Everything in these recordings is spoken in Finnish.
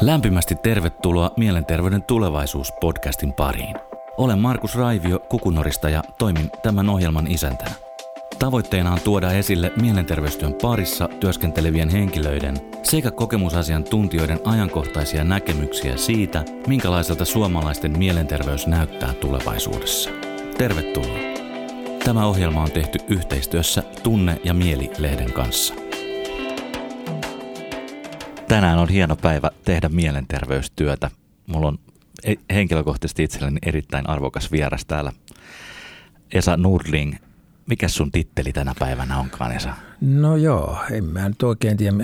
Lämpimästi tervetuloa Mielenterveyden tulevaisuus-podcastin pariin. Olen Markus Raivio Kukunorista ja toimin tämän ohjelman isäntänä. Tavoitteena on tuoda esille mielenterveystyön parissa työskentelevien henkilöiden sekä kokemusasiantuntijoiden ajankohtaisia näkemyksiä siitä, minkälaiselta suomalaisten mielenterveys näyttää tulevaisuudessa. Tervetuloa. Tämä ohjelma on tehty yhteistyössä Tunne ja Mieli-lehden kanssa. Tänään on hieno päivä tehdä mielenterveystyötä. Mulla on e- henkilökohtaisesti itselleni erittäin arvokas vieras täällä. Esa Nurdling, mikä sun titteli tänä päivänä onkaan, Esa? No joo, en mä nyt oikein tiedä.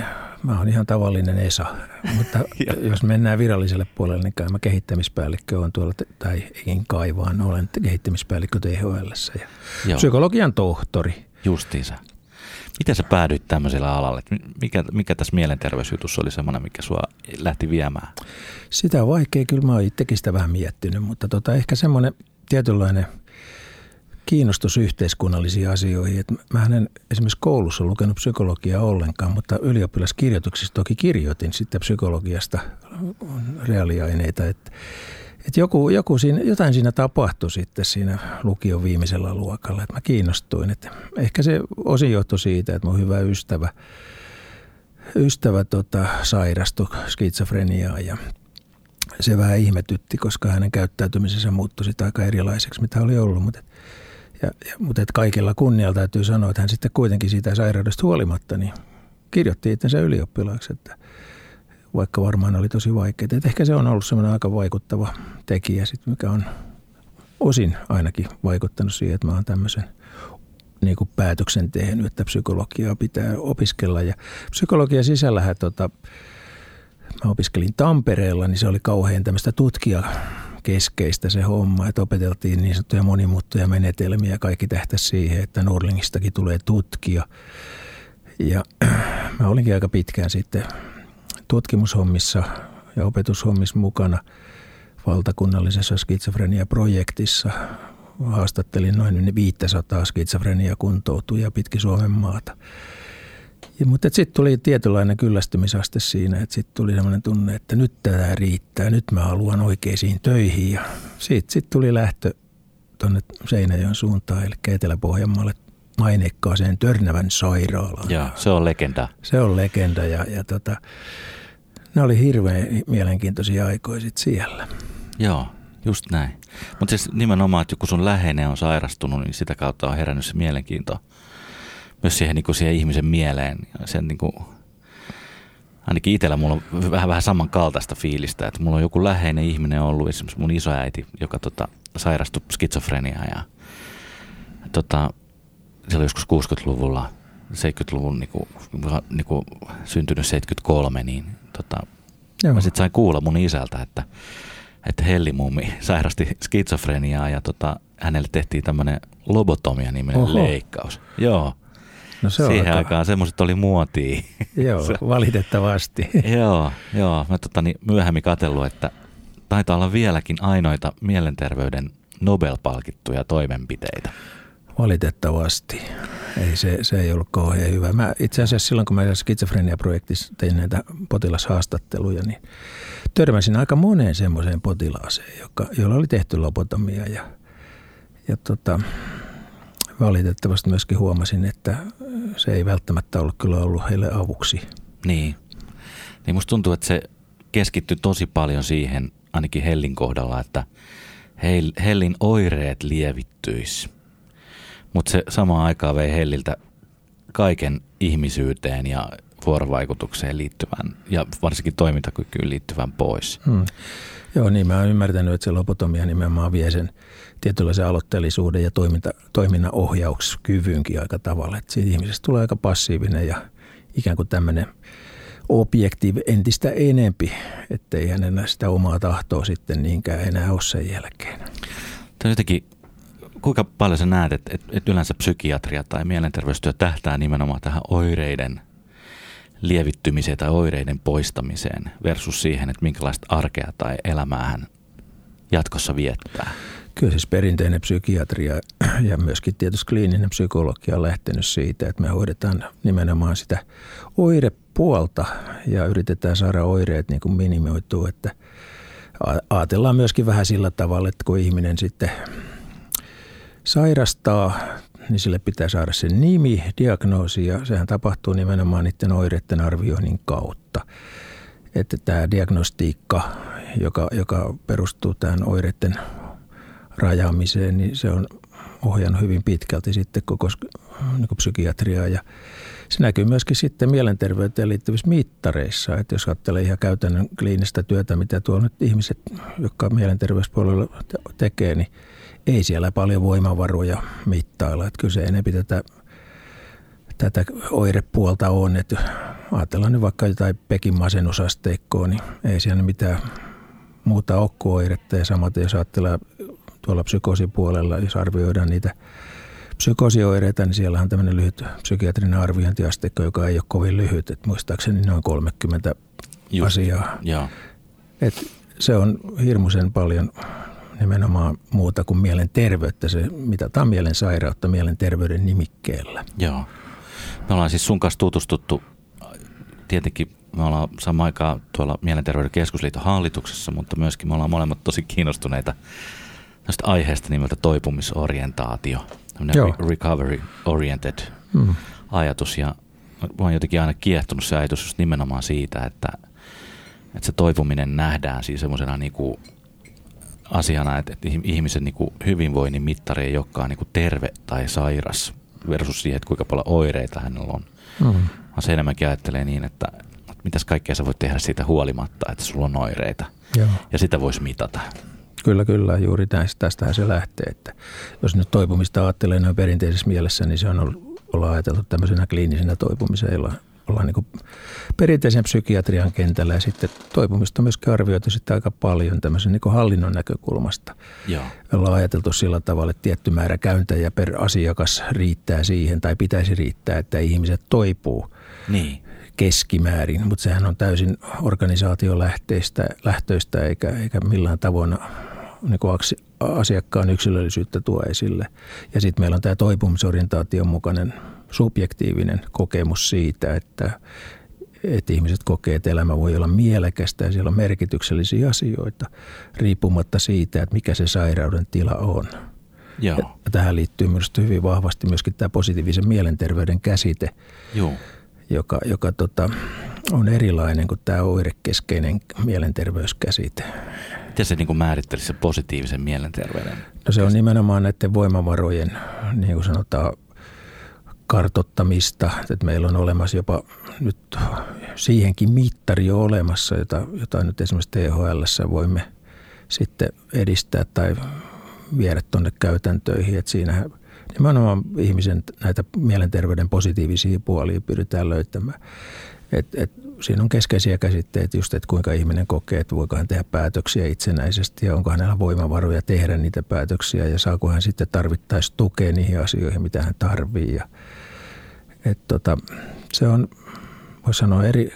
Mä oon ihan tavallinen Esa, mutta jos mennään viralliselle puolelle, niin kai mä kehittämispäällikkö on tuolla, tai en kai vaan olen kehittämispäällikkö THL ja joo. psykologian tohtori. Justiinsa. Miten sä päädyit tämmöisellä alalle? Mikä, mikä tässä mielenterveysjutussa oli semmoinen, mikä sua lähti viemään? Sitä on vaikea, kyllä mä oon itsekin sitä vähän miettinyt, mutta tota, ehkä semmoinen tietynlainen kiinnostus yhteiskunnallisiin asioihin. Et mä en esimerkiksi koulussa lukenut psykologiaa ollenkaan, mutta ylioppilaskirjoituksissa toki kirjoitin sitten psykologiasta reaaliaineita. Että et joku, joku siinä, jotain siinä tapahtui sitten siinä lukion viimeisellä luokalla, että mä kiinnostuin. Et ehkä se osin johtui siitä, että mun hyvä ystävä, ystävä tota, sairastui skitsofreniaa ja se vähän ihmetytti, koska hänen käyttäytymisensä muuttui sitä aika erilaiseksi, mitä oli ollut. Mutta, ja, ja, mutta et kaikella kunnialla täytyy sanoa, että hän sitten kuitenkin siitä sairaudesta huolimatta niin kirjoitti itsensä ylioppilaaksi, että vaikka varmaan oli tosi vaikeaa. Et ehkä se on ollut semmoinen aika vaikuttava tekijä, sit, mikä on osin ainakin vaikuttanut siihen, että mä oon tämmöisen niin kuin päätöksen tehnyt, että psykologiaa pitää opiskella. Ja psykologia sisällähän, tota, mä opiskelin Tampereella, niin se oli kauhean tämmöistä tutkija keskeistä se homma, että opeteltiin niin sanottuja monimuttuja menetelmiä kaikki tähtäisi siihen, että Nurlingistakin tulee tutkija. Ja mä olinkin aika pitkään sitten tutkimushommissa ja opetushommissa mukana valtakunnallisessa skitsofrenia-projektissa. Haastattelin noin 500 skitsofrenia-kuntoutujia pitkin Suomen maata. Ja, mutta sitten tuli tietynlainen kyllästymisaste siinä, että sitten tuli sellainen tunne, että nyt tämä riittää, nyt mä haluan oikeisiin töihin. Ja siitä sitten tuli lähtö tuonne Seinäjoen suuntaan, eli Etelä-Pohjanmaalle maineikkaaseen Törnävän sairaalaan. Joo, se on legenda. Se on legenda ja, ja tota, ne oli hirveän mielenkiintoisia aikoja sit siellä. Joo, just näin. Mutta siis nimenomaan, että kun sun läheinen on sairastunut, niin sitä kautta on herännyt se mielenkiinto myös siihen, niin kuin siihen ihmisen mieleen. Sen, niin kuin, ainakin itsellä mulla on vähän, vähän samankaltaista fiilistä, että mulla on joku läheinen ihminen ollut, esimerkiksi mun isoäiti, joka tota, sairastui skitsofreniaan ja tota, se oli joskus 60-luvulla, 70-luvun niin kuin, niin kuin syntynyt 73, niin tota, mä sitten sain kuulla mun isältä, että, että Hellimummi sairasti skitsofreniaa ja tota, hänelle tehtiin tämmöinen lobotomia niminen Oho. leikkaus. Joo. No se Siihen aika... aikaan semmoiset oli muotia. Joo, valitettavasti. joo, joo. Mä tota, niin myöhemmin katsellut, että taitaa olla vieläkin ainoita mielenterveyden Nobel-palkittuja toimenpiteitä. Valitettavasti. Ei, se, se ei ollut kauhean hyvä. Mä itse asiassa silloin, kun mä skitsofrenia-projektissa tein näitä potilashaastatteluja, niin törmäsin aika moneen semmoiseen potilaaseen, joka, jolla oli tehty lobotomia. Ja, ja tota, valitettavasti myöskin huomasin, että se ei välttämättä ollut kyllä ollut heille avuksi. Niin. Niin musta tuntuu, että se keskittyi tosi paljon siihen, ainakin Hellin kohdalla, että Hellin oireet lievittyisi mutta se samaan aikaan vei Helliltä kaiken ihmisyyteen ja vuorovaikutukseen liittyvän ja varsinkin toimintakykyyn liittyvän pois. Hmm. Joo, niin mä oon ymmärtänyt, että se lopotomia nimenomaan vie sen tietynlaisen aloitteellisuuden ja toiminta, toiminnan ohjauskyvynkin aika tavalla. Että siitä ihmisestä tulee aika passiivinen ja ikään kuin tämmöinen objektiivi entistä enempi, ettei hänellä sitä omaa tahtoa sitten niinkään enää ole sen jälkeen. Tämä on jotenkin kuinka paljon sä näet, että, että, yleensä psykiatria tai mielenterveystyö tähtää nimenomaan tähän oireiden lievittymiseen tai oireiden poistamiseen versus siihen, että minkälaista arkea tai elämää hän jatkossa viettää? Kyllä siis perinteinen psykiatria ja myöskin tietysti kliininen psykologia on lähtenyt siitä, että me hoidetaan nimenomaan sitä oirepuolta ja yritetään saada oireet niin kuin minimoitua, että ajatellaan myöskin vähän sillä tavalla, että kun ihminen sitten sairastaa, niin sille pitää saada se nimi, diagnoosi ja sehän tapahtuu nimenomaan niiden oireiden arvioinnin kautta. Että tämä diagnostiikka, joka, joka perustuu tähän oireiden rajaamiseen, niin se on ohjannut hyvin pitkälti sitten koko niin psykiatriaa ja se näkyy myöskin sitten mielenterveyteen liittyvissä mittareissa. Että jos ajattelee ihan käytännön kliinistä työtä, mitä tuolla nyt ihmiset, jotka mielenterveyspuolella tekee, niin ei siellä paljon voimavaroja mittailla. Että kyse enempi tätä, tätä oirepuolta on. Että ajatellaan nyt vaikka jotain Pekin masennusasteikkoa, niin ei siellä mitään muuta ole kuin oiretta. Ja samaten jos ajattelee tuolla psykoosipuolella, jos arvioidaan niitä psykoosioireita, niin siellä on tämmöinen lyhyt psykiatrinen arviointiasteikko, joka ei ole kovin lyhyt. Että muistaakseni noin 30 Just, asiaa. Joo. Et se on hirmuisen paljon nimenomaan muuta kuin mielenterveyttä. Se mitataan mielensairautta mielenterveyden nimikkeellä. Joo. Me ollaan siis sun kanssa tutustuttu, tietenkin me ollaan samaan aikaan tuolla Mielenterveyden keskusliiton hallituksessa, mutta myöskin me ollaan molemmat tosi kiinnostuneita tästä aiheesta nimeltä toipumisorientaatio, recovery oriented mm. ajatus. Ja mä oon jotenkin aina kiehtonut se ajatus just nimenomaan siitä, että, että se toipuminen nähdään siis semmoisena niinku asiana, että, että ihmisen niinku hyvinvoinnin mittari ei olekaan niinku terve tai sairas versus siihen, että kuinka paljon oireita hänellä on. Mm. Vaan se enemmänkin ajattelee niin, että, että mitäs kaikkea sä voit tehdä siitä huolimatta, että sulla on oireita. Joo. Ja sitä voisi mitata. Kyllä, kyllä. Juuri tästä, tästähän se lähtee. Että jos nyt toipumista ajattelee noin perinteisessä mielessä, niin se on ollut, ollaan ajateltu tämmöisenä kliinisenä toipumisella. Ollaan niin perinteisen psykiatrian kentällä ja sitten toipumista on myöskin arvioitu sitten aika paljon tämmöisen niin hallinnon näkökulmasta. Joo. Ollaan ajateltu sillä tavalla, että tietty määrä käyntäjä per asiakas riittää siihen tai pitäisi riittää, että ihmiset toipuu. Niin keskimäärin, mutta sehän on täysin organisaatiolähteistä lähtöistä eikä, eikä millään tavoin niin kuin asiakkaan yksilöllisyyttä tuo esille. Ja sitten meillä on tämä toipumisorientaation mukainen subjektiivinen kokemus siitä, että, että ihmiset kokee, että elämä voi olla mielekästä ja siellä on merkityksellisiä asioita, riippumatta siitä, että mikä se sairauden tila on. Joo. Ja tähän liittyy myös hyvin vahvasti myöskin tämä positiivisen mielenterveyden käsite, Joo. joka, joka tota, on erilainen kuin tämä oirekeskeinen mielenterveyskäsite. Miten se niin määrittelisi se positiivisen mielenterveyden? No se on nimenomaan näiden voimavarojen, niin kuin sanotaan, kartottamista. Että meillä on olemassa jopa nyt siihenkin mittari jo olemassa, jota, jota nyt esimerkiksi THL voimme sitten edistää tai viedä tuonne käytäntöihin. Että siinä nimenomaan ihmisen näitä mielenterveyden positiivisia puolia pyritään löytämään. Et, et siinä on keskeisiä käsitteitä just, että kuinka ihminen kokee, että voiko hän tehdä päätöksiä itsenäisesti ja onko hänellä voimavaroja tehdä niitä päätöksiä ja saako hän sitten tarvittaisi tukea niihin asioihin, mitä hän tarvii. Ja, et tota, se on, voisi sanoa eri,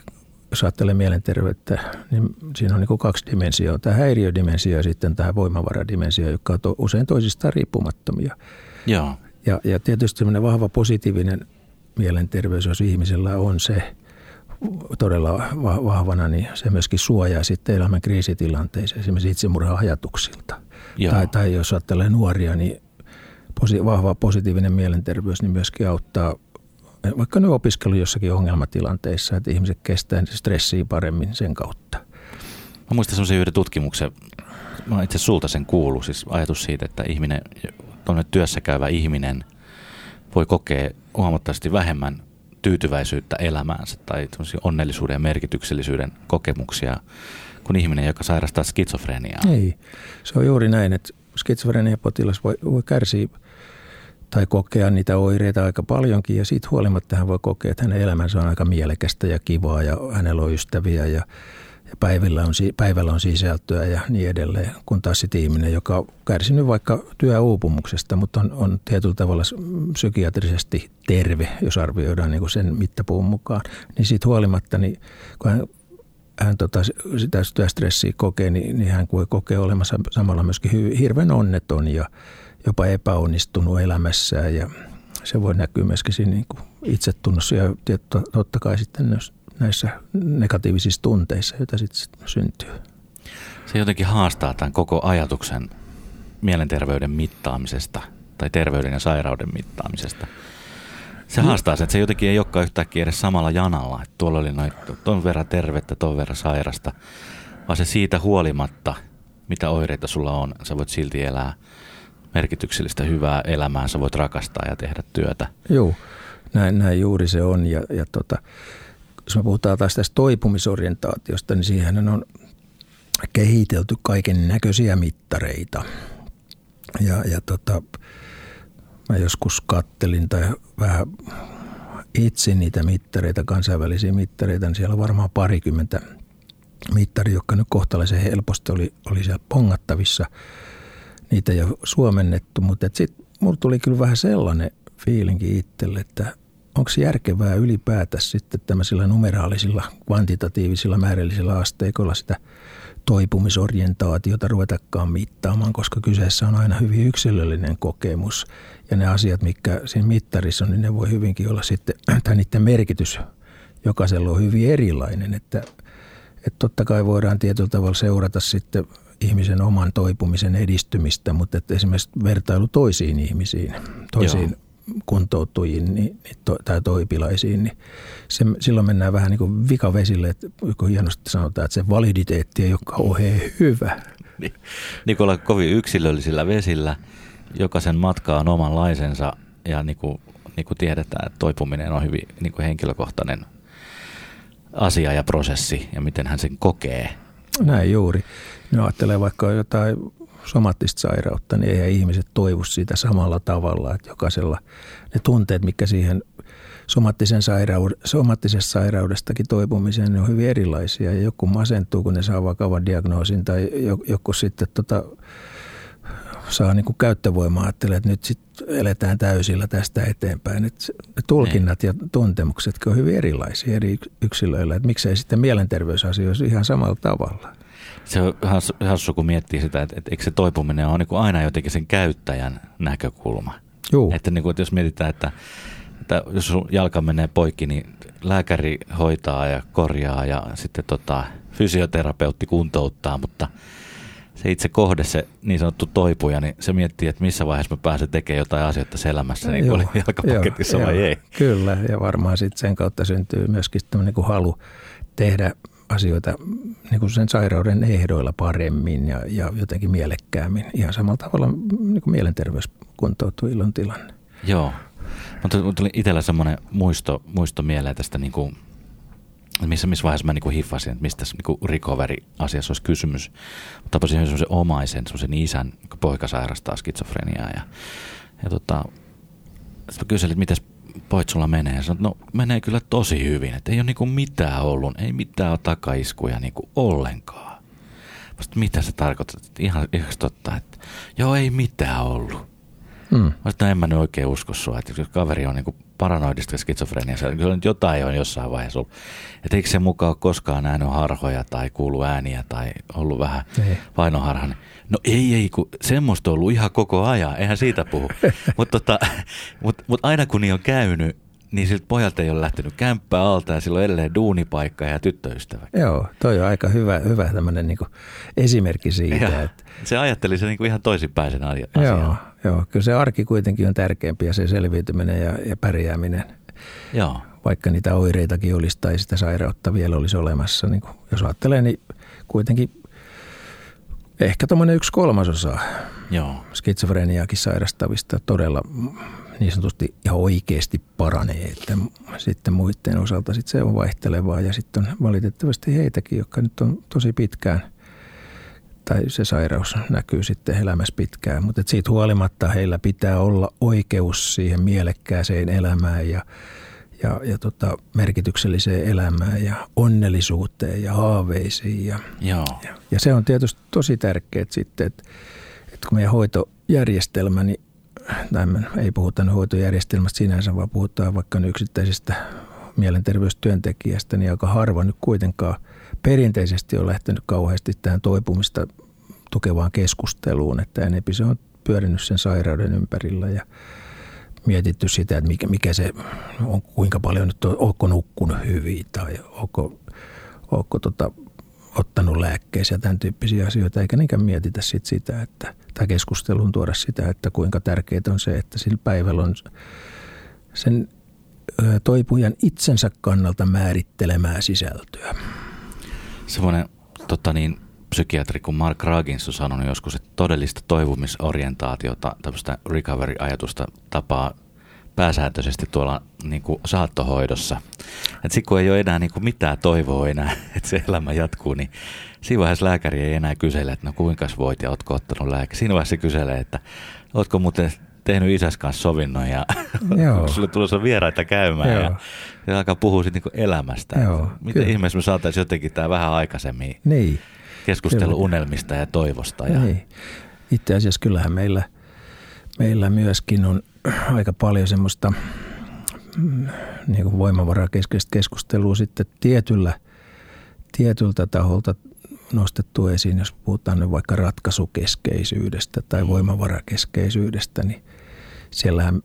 jos ajattelee mielenterveyttä, niin siinä on niin kuin kaksi dimensioa. Tämä häiriödimensio ja sitten tämä voimavaradimensio, joka on to, usein toisistaan riippumattomia. Joo. Ja, ja tietysti semmoinen vahva positiivinen mielenterveys, jos ihmisellä on se – todella vahvana, niin se myöskin suojaa sitten elämän kriisitilanteissa, esimerkiksi itsemurha-ajatuksilta. Tai, tai jos ajattelee nuoria, niin posi, vahva positiivinen mielenterveys niin myöskin auttaa vaikka nyt opiskelu jossakin ongelmatilanteissa, että ihmiset kestää stressiä paremmin sen kautta. Mä muistan semmoisen yhden tutkimuksen, mä itse sulta sen kuulu, siis ajatus siitä, että ihminen, työssä käyvä ihminen voi kokea huomattavasti vähemmän tyytyväisyyttä elämäänsä tai onnellisuuden ja merkityksellisyyden kokemuksia kuin ihminen, joka sairastaa skitsofreniaa. Ei, se on juuri näin, että skitsofreniapotilas voi, voi kärsiä tai kokea niitä oireita aika paljonkin ja siitä huolimatta hän voi kokea, että hänen elämänsä on aika mielekästä ja kivaa ja hänellä on ystäviä ja ja päivällä on, päivällä on sisältöä ja niin edelleen, kun taas sitten ihminen, joka on kärsinyt vaikka työuupumuksesta, mutta on, on tietyllä tavalla psykiatrisesti terve, jos arvioidaan niin kuin sen mittapuun mukaan, niin siitä huolimatta, niin kun hän hän tota, sitä, sitä stressiä kokee, niin, niin hän voi kokea olemassa samalla myöskin hirveän onneton ja jopa epäonnistunut elämässään ja se voi näkyä myöskin siinä niin itsetunnossa ja totta kai sitten näissä negatiivisissa tunteissa, joita sitten syntyy. Se jotenkin haastaa tämän koko ajatuksen mielenterveyden mittaamisesta tai terveyden ja sairauden mittaamisesta. Se haastaa sen, että se jotenkin ei olekaan yhtäkkiä edes samalla janalla. Että tuolla oli noin ton verran tervettä, ton verran sairasta. Vaan se siitä huolimatta, mitä oireita sulla on, sä voit silti elää merkityksellistä hyvää elämää, sä voit rakastaa ja tehdä työtä. Joo, näin, näin juuri se on. Ja, ja tota, jos me puhutaan taas tästä toipumisorientaatiosta, niin siihen on kehitelty kaiken näköisiä mittareita. Ja, ja tota, mä joskus kattelin tai vähän itse niitä mittareita, kansainvälisiä mittareita, niin siellä on varmaan parikymmentä mittari, jotka nyt kohtalaisen helposti oli, oli siellä pongattavissa. Niitä jo suomennettu, mutta sitten mulla tuli kyllä vähän sellainen fiilinki itselle, että onko järkevää ylipäätä sitten tämmöisillä numeraalisilla, kvantitatiivisilla määrällisillä asteikoilla sitä toipumisorientaatiota ruvetakaan mittaamaan, koska kyseessä on aina hyvin yksilöllinen kokemus. Ja ne asiat, mitkä siinä mittarissa on, niin ne voi hyvinkin olla sitten, tai niiden merkitys jokaisella on hyvin erilainen. Että, että totta kai voidaan tietyllä tavalla seurata sitten ihmisen oman toipumisen edistymistä, mutta että esimerkiksi vertailu toisiin ihmisiin, toisiin Joo kuntoutujiin niin, niin to, tai toipilaisiin, niin se, silloin mennään vähän niin kuin vikavesille, että kun hienosti sanotaan, että se validiteetti ei ole kauhean hyvä. Niin, niin kuin olla kovin yksilöllisillä vesillä, jokaisen matka on omanlaisensa ja niin kuin, niin kuin tiedetään, että toipuminen on hyvin niin kuin henkilökohtainen asia ja prosessi ja miten hän sen kokee. Näin juuri. No ajattelee vaikka jotain somaattista sairautta, niin eihän ihmiset toivu siitä samalla tavalla, että jokaisella ne tunteet, mikä siihen somaattisen sairaud- somaattisesta sairaudestakin toipumiseen ne on hyvin erilaisia. Ja joku masentuu, kun ne saa vakavan diagnoosin, tai joku sitten tota, saa niin kuin käyttövoimaa, ajattelee, että nyt sitten eletään täysillä tästä eteenpäin. Että ne tulkinnat ja tuntemukset on hyvin erilaisia eri yksilöillä. Että miksei sitten mielenterveysasioissa ihan samalla tavalla. Se on hassu, kun miettii sitä, että, että eikö se toipuminen ole niin kuin aina jotenkin sen käyttäjän näkökulma. Joo. Että, niin kuin, että jos mietitään, että, että jos sun jalka menee poikki, niin lääkäri hoitaa ja korjaa ja sitten tota, fysioterapeutti kuntouttaa, mutta se itse kohde, se niin sanottu toipuja, niin se miettii, että missä vaiheessa mä pääsen tekemään jotain asioita selämässä, niin oli jalkapaketissa vai joo, ei. Kyllä, ja varmaan sitten sen kautta syntyy myöskin tämmöinen niin halu tehdä asioita niin kuin sen sairauden ehdoilla paremmin ja, ja jotenkin mielekkäämmin. Ihan samalla tavalla niin kuin mielenterveys kuntoutuu ilon tilanne. Joo, mutta tuli itsellä semmoinen muisto, muisto mieleen tästä niin kuin, missä, missä vaiheessa mä niin hiffasin, että mistä niin recovery-asiassa olisi kysymys. Tapasin semmoisen omaisen, semmoisen isän, kun poika sairastaa skitsofreniaa ja, ja tota, sitten mä kyselin, että mitäs pojat sulla menee? Ja sanoin, no menee kyllä tosi hyvin, että ei ole niinku mitään ollut, ei mitään ole takaiskuja niinku ollenkaan. Sitten, mitä se tarkoittaa? Että ihan, ihan totta, että joo ei mitään ollut. Hmm. Mä en mä nyt oikein usko sua, että jos kaveri on niinku paranoidista skitsofreniassa, kyllä nyt jotain on jossain vaiheessa ollut. Että eikö se mukaan koskaan nähnyt harhoja tai kuulu ääniä tai ollut vähän vainoharhainen. No ei, ei, kun semmoista on ollut ihan koko ajan, eihän siitä puhu. Mutta tota, mut, mut aina kun niin on käynyt, niin siltä pojalta ei ole lähtenyt kämppää alta ja silloin edelleen duunipaikka ja tyttöystävä. Joo, toi on aika hyvä, hyvä tämmöinen niin esimerkki siitä. Ja, että... Se ajatteli se niin ihan toisinpäin sen asian. Joo, joo, kyllä se arki kuitenkin on tärkeämpi ja se selviytyminen ja, ja pärjääminen. Joo. Vaikka niitä oireitakin olisi tai sitä sairautta vielä olisi olemassa. Niin kuin, jos ajattelee, niin kuitenkin ehkä tuommoinen yksi kolmasosa Joo. skitsofreniaakin sairastavista todella niin sanotusti ihan oikeasti paranee. Että sitten muiden osalta sitten se on vaihtelevaa ja sitten on valitettavasti heitäkin, jotka nyt on tosi pitkään tai se sairaus näkyy sitten elämässä pitkään. Mutta siitä huolimatta heillä pitää olla oikeus siihen mielekkääseen elämään ja, ja, ja tota, merkitykselliseen elämään ja onnellisuuteen ja haaveisiin. Ja, Joo. ja, ja se on tietysti tosi tärkeää sitten, että, että kun meidän hoitojärjestelmä, niin ei puhuta hoitojärjestelmästä sinänsä, vaan puhutaan vaikka yksittäisistä mielenterveystyöntekijästä, niin aika harva nyt kuitenkaan perinteisesti on lähtenyt kauheasti tähän toipumista tukevaan keskusteluun, että enempi se on pyörinyt sen sairauden ympärillä ja mietitty sitä, että mikä, mikä se on, kuinka paljon nyt on, onko nukkunut hyvin tai onko, onko tota, ottanut lääkkeisiä ja tämän tyyppisiä asioita, eikä niinkään mietitä sit sitä, että, tai keskusteluun tuoda sitä, että kuinka tärkeää on se, että sillä päivällä on sen toipujan itsensä kannalta määrittelemää sisältöä. Semmoinen tota niin, psykiatri kuin Mark Ragins on sanonut joskus, että todellista toivumisorientaatiota, tämmöistä recovery-ajatusta tapaa pääsääntöisesti tuolla niin kuin saattohoidossa. Sitten kun ei ole enää niin kuin mitään toivoa enää, että se elämä jatkuu, niin siinä vaiheessa lääkäri ei enää kysele, että no kuinka voit ja ootko ottanut lääke. Siinä vaiheessa se kyselee, että ootko muuten tehnyt isäs kanssa sovinnon ja sulle tulossa vieraita käymään Joo. ja, ja alkaa puhua sitten niin elämästä. Joo, Miten kyllä. ihmeessä me saataisiin jotenkin tämä vähän aikaisemmin niin. keskustelu kyllä. unelmista ja toivosta. Ja... Niin. Itse asiassa kyllähän meillä, meillä myöskin on aika paljon semmoista mm, niin kuin voimavarakeskeistä keskustelua sitten tietyllä, tietyltä taholta nostettu esiin, jos puhutaan nyt vaikka ratkaisukeskeisyydestä tai mm. voimavarakeskeisyydestä, niin siellähän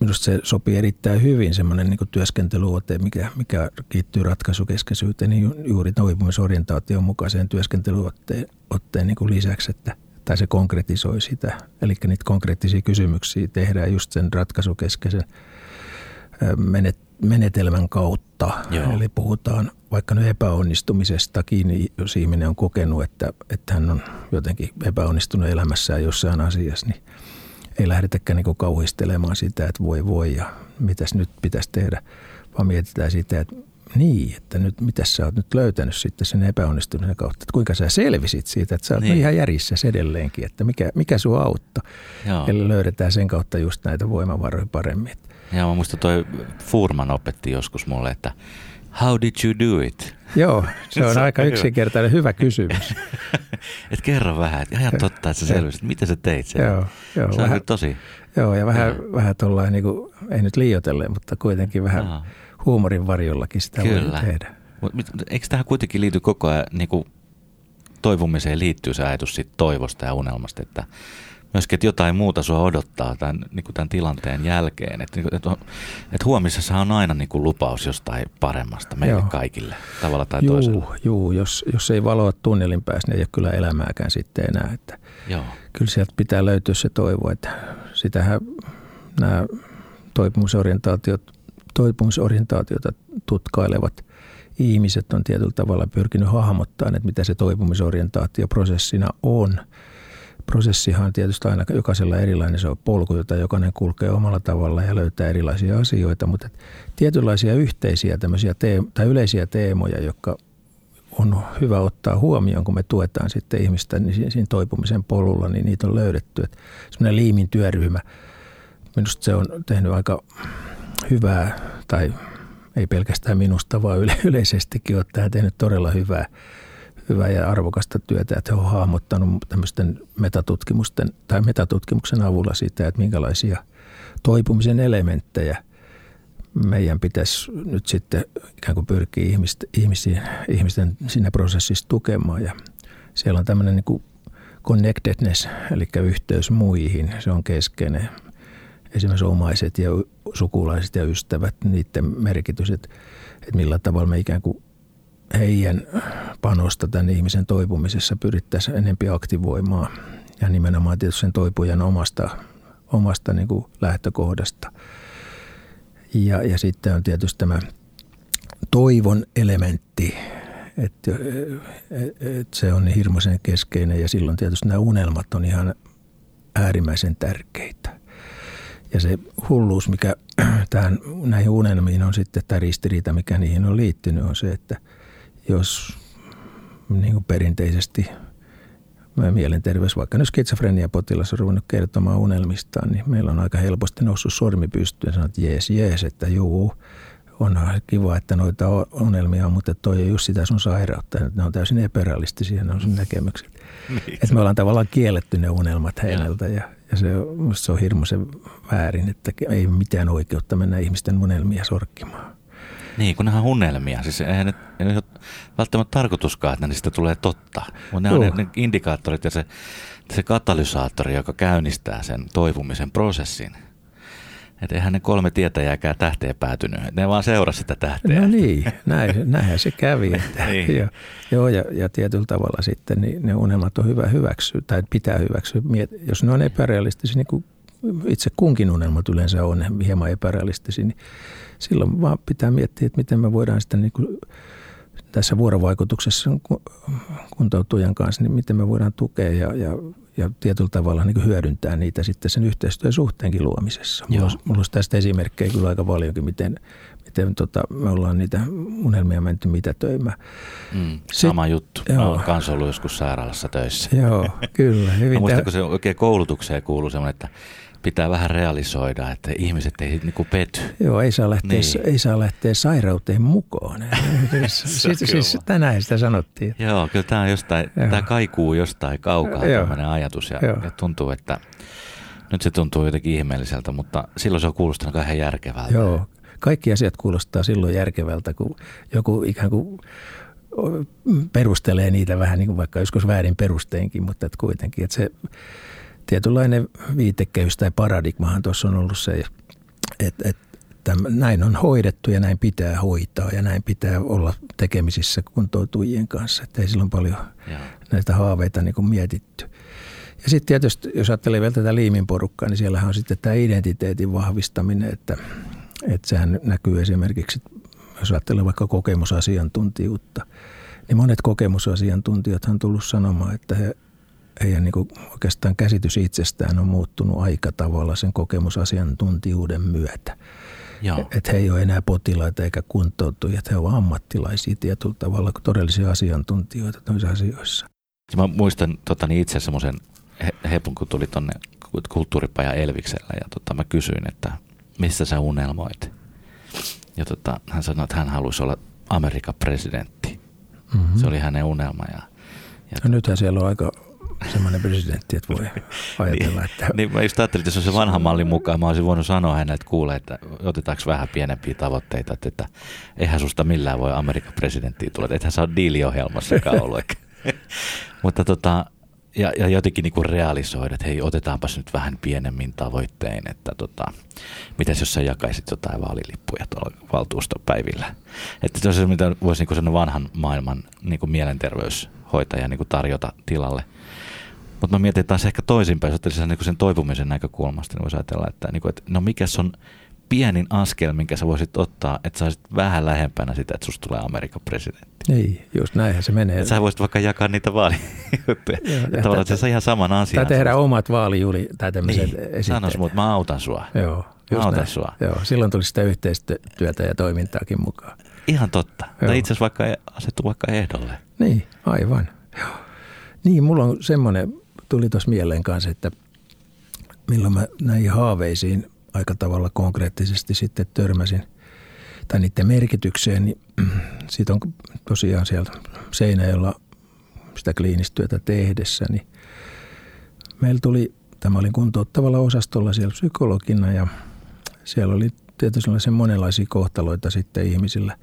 minusta se sopii erittäin hyvin semmoinen niin työskentelyote, mikä, mikä liittyy ratkaisukeskeisyyteen, niin juuri toipumisorientaation mukaiseen työskentelyotteen otteen niin lisäksi, että tai se konkretisoi sitä. Eli niitä konkreettisia kysymyksiä tehdään just sen ratkaisukeskeisen menetelmän kautta. Joo. Eli puhutaan vaikka nyt epäonnistumisestakin, niin jos ihminen on kokenut, että, että hän on jotenkin epäonnistunut elämässään jossain asiassa, niin ei lähdetäkään niin kauhistelemaan sitä, että voi voi ja mitäs nyt pitäisi tehdä, vaan mietitään sitä, että niin, että nyt mitä sä oot nyt löytänyt sitten sen epäonnistumisen kautta, että kuinka sä selvisit siitä, että sä oot niin. ihan järjissä edelleenkin, että mikä, mikä sua auttoi. Joo. Eli löydetään sen kautta just näitä voimavaroja paremmin. Ja mä muistan toi Furman opetti joskus mulle, että how did you do it? Joo, se on aika yksinkertainen hyvä kysymys. et kerro vähän, että ihan totta, että sä selvisit, miten sä teit sen. Joo, joo, se vähän, on tosi. Joo, ja vähän, vähän tuollain, niin kuin, ei nyt liioitelle, mutta kuitenkin vähän Aha. huumorin varjollakin sitä Kyllä. voi tehdä. Eikö tähän kuitenkin liity koko ajan, niin kuin toivumiseen liittyy se ajatus siitä toivosta ja unelmasta, että myöskin, että jotain muuta sua odottaa tämän, niin kuin tämän tilanteen jälkeen. Että, että, että, että huomisessa on aina niin kuin lupaus jostain paremmasta meille joo. kaikille, tavalla tai juu, toisella. Joo, jos, jos ei valoa tunnelin päässä, niin ei ole kyllä elämääkään sitten enää. Että joo. Kyllä sieltä pitää löytyä se toivo, että sitähän nämä toipumusorientaatiot, toipumusorientaatiota tutkailevat ihmiset on tietyllä tavalla pyrkinyt hahmottamaan, että mitä se toipumisorientaatio prosessina on – prosessihan on tietysti aina jokaisella erilainen, se on polku, jota jokainen kulkee omalla tavalla ja löytää erilaisia asioita, mutta tietynlaisia yhteisiä tämmöisiä teem- tai yleisiä teemoja, jotka on hyvä ottaa huomioon, kun me tuetaan sitten ihmistä niin siinä toipumisen polulla, niin niitä on löydetty. Että semmoinen liimin työryhmä, minusta se on tehnyt aika hyvää, tai ei pelkästään minusta, vaan yleisestikin ottaen tehnyt todella hyvää hyvää ja arvokasta työtä, että he ovat hahmottanut tämmöisten metatutkimusten tai metatutkimuksen avulla sitä, että minkälaisia toipumisen elementtejä meidän pitäisi nyt sitten ikään kuin pyrkiä ihmisten, ihmisten, ihmisten siinä prosessissa tukemaan. Ja siellä on tämmöinen niin connectedness, eli yhteys muihin, se on keskeinen. Esimerkiksi omaiset ja sukulaiset ja ystävät, niiden merkitys, että, että millä tavalla me ikään kuin heidän panosta tämän ihmisen toipumisessa pyrittäisiin enempi aktivoimaan ja nimenomaan tietysti sen toipujan omasta, omasta niin kuin lähtökohdasta. Ja, ja sitten on tietysti tämä toivon elementti, että, että se on hirmuisen keskeinen ja silloin tietysti nämä unelmat on ihan äärimmäisen tärkeitä. Ja se hulluus, mikä tähän, näihin unelmiin on sitten, tämä ristiriita, mikä niihin on liittynyt, on se, että – jos niin kuin perinteisesti mielenterveys, vaikka nyt skitsofrenia-potilas on ruvennut kertomaan unelmistaan, niin meillä on aika helposti noussut sormi pystyyn ja sanoo, että jees, jees, että juu, on kiva, että noita unelmia on, mutta toi ei just sitä sun sairautta. Ne on täysin epärealistisia, ne on sun näkemykset. Niin. Että me ollaan tavallaan kielletty ne unelmat häneltä ja, ja se, se on hirmuisen väärin, että ei mitään oikeutta mennä ihmisten unelmia sorkkimaan. Niin, kun ne on unelmia. Siis eihän ne, ei ole välttämättä tarkoituskaan, että niistä tulee totta. Mutta ne Joo. on ne, ne indikaattorit ja se, se katalysaattori, joka käynnistää sen toipumisen prosessin. Että eihän ne kolme tietäjääkään tähteen päätynyt. Ne vaan seurasi sitä tähteä. No niin, näin, näinhän se kävi. Että, niin. ja, joo, ja, ja tietyllä tavalla sitten niin ne unelmat on hyvä hyväksyä tai pitää hyväksyä. Jos ne on epärealistisia, niin kuin itse kunkin unelmat yleensä on hieman epärealistisia, niin silloin vaan pitää miettiä, että miten me voidaan sitten niin kuin tässä vuorovaikutuksessa kuntoutujan kanssa, niin miten me voidaan tukea ja, ja, ja tietyllä tavalla niin hyödyntää niitä sitten sen yhteistyön suhteenkin luomisessa. Mulla olisi, mulla olisi tästä esimerkkejä kyllä aika paljonkin, miten, miten tota, me ollaan niitä unelmia menty mitätöimään. Mm, sama juttu. Joo. Olen kanssa ollut joskus sairaalassa töissä. Joo, kyllä. Hyvin muistan, kun se oikein koulutukseen kuuluu semmoinen, että pitää vähän realisoida, että ihmiset ei niinku pety. Joo, ei saa lähteä, niin. ei saa lähteä sairauteen mukaan. siis, siis tänään sitä sanottiin. Joo, kyllä tämä, jostain, tämä kaikuu jostain kaukaa tämmöinen ajatus ja, ja tuntuu, että nyt se tuntuu jotenkin ihmeelliseltä, mutta silloin se on kuulostanut ihan järkevältä. Joo, kaikki asiat kuulostaa silloin järkevältä, kun joku ikään kuin perustelee niitä vähän niin kuin vaikka joskus väärin perusteinkin, mutta että kuitenkin, että se tietynlainen viitekehys tai paradigmahan tuossa on ollut se, että, että näin on hoidettu ja näin pitää hoitaa ja näin pitää olla tekemisissä kuntoutujien kanssa. Että ei silloin paljon Joo. näitä haaveita niin kuin mietitty. Ja sitten tietysti, jos ajattelee vielä tätä liimin porukkaa, niin siellähän on sitten tämä identiteetin vahvistaminen, että, että sehän näkyy esimerkiksi, jos ajattelee vaikka kokemusasiantuntijuutta, niin monet kokemusasiantuntijat on tullut sanomaan, että he heidän niin kuin oikeastaan käsitys itsestään on muuttunut aika tavalla sen kokemusasiantuntijuuden myötä. Että he ei ole enää potilaita eikä kuntoutujia, että he ovat ammattilaisia tietyllä tavalla kuin todellisia asiantuntijoita noissa asioissa. Mä muistan tota, niin itse semmoisen hepun, kun tuli tuonne kulttuuripaja Elviksellä ja tota, mä kysyin, että missä sä unelmoit. Ja tota, hän sanoi, että hän halusi olla Amerikan presidentti. Mm-hmm. Se oli hänen unelma. Ja, ja no nythän siellä on aika semmoinen presidentti, että voi ajatella, niin, että... Niin mä just ajattelin, että jos on se vanha mallin mukaan, mä olisin voinut sanoa hänelle, että kuule, että otetaanko vähän pienempiä tavoitteita, että, että eihän susta millään voi Amerikan presidenttiin tulla, että ethän sä ole diiliohjelmassakaan ollut. Mutta tota, ja, ja jotenkin niinku realisoida, että hei, otetaanpas nyt vähän pienemmin tavoittein, että tota, miten jos sä jakaisit jotain vaalilippuja tuolla valtuustopäivillä. Että se on se, mitä voisi niinku sanoa vanhan maailman niinku mielenterveyshoitaja niinku tarjota tilalle. Mutta mä mietin taas ehkä toisinpäin, jos sen, niin sen toipumisen näkökulmasta, niin voisi ajatella, että, niin kuin, että no mikä on pienin askel, minkä sä voisit ottaa, että sä olisit vähän lähempänä sitä, että susta tulee Amerikan presidentti. Niin, just näinhän se menee. Että sä voisit vaikka jakaa niitä vaalijuttuja. Tavallaan, että se ihan saman asian. Tai tehdä omat vaalijuli tai tämmöiset niin, esitteet. Sanois mut, mä autan sua. Joo, mä autan näin. sua. Joo, silloin tuli sitä yhteistyötä ja toimintaakin mukaan. Ihan totta. Joo. Tai itse asiassa vaikka asettu vaikka ehdolle. Niin, aivan. Joo. Niin, mulla on semmoinen tuli tuossa mieleen kanssa, että milloin mä näihin haaveisiin aika tavalla konkreettisesti sitten törmäsin tai niiden merkitykseen, niin siitä on tosiaan siellä Seinäjolla sitä kliinistyötä tehdessä, niin meillä tuli, tämä oli kuntouttavalla osastolla siellä psykologina ja siellä oli tietysti sellaisia monenlaisia kohtaloita sitten ihmisillä.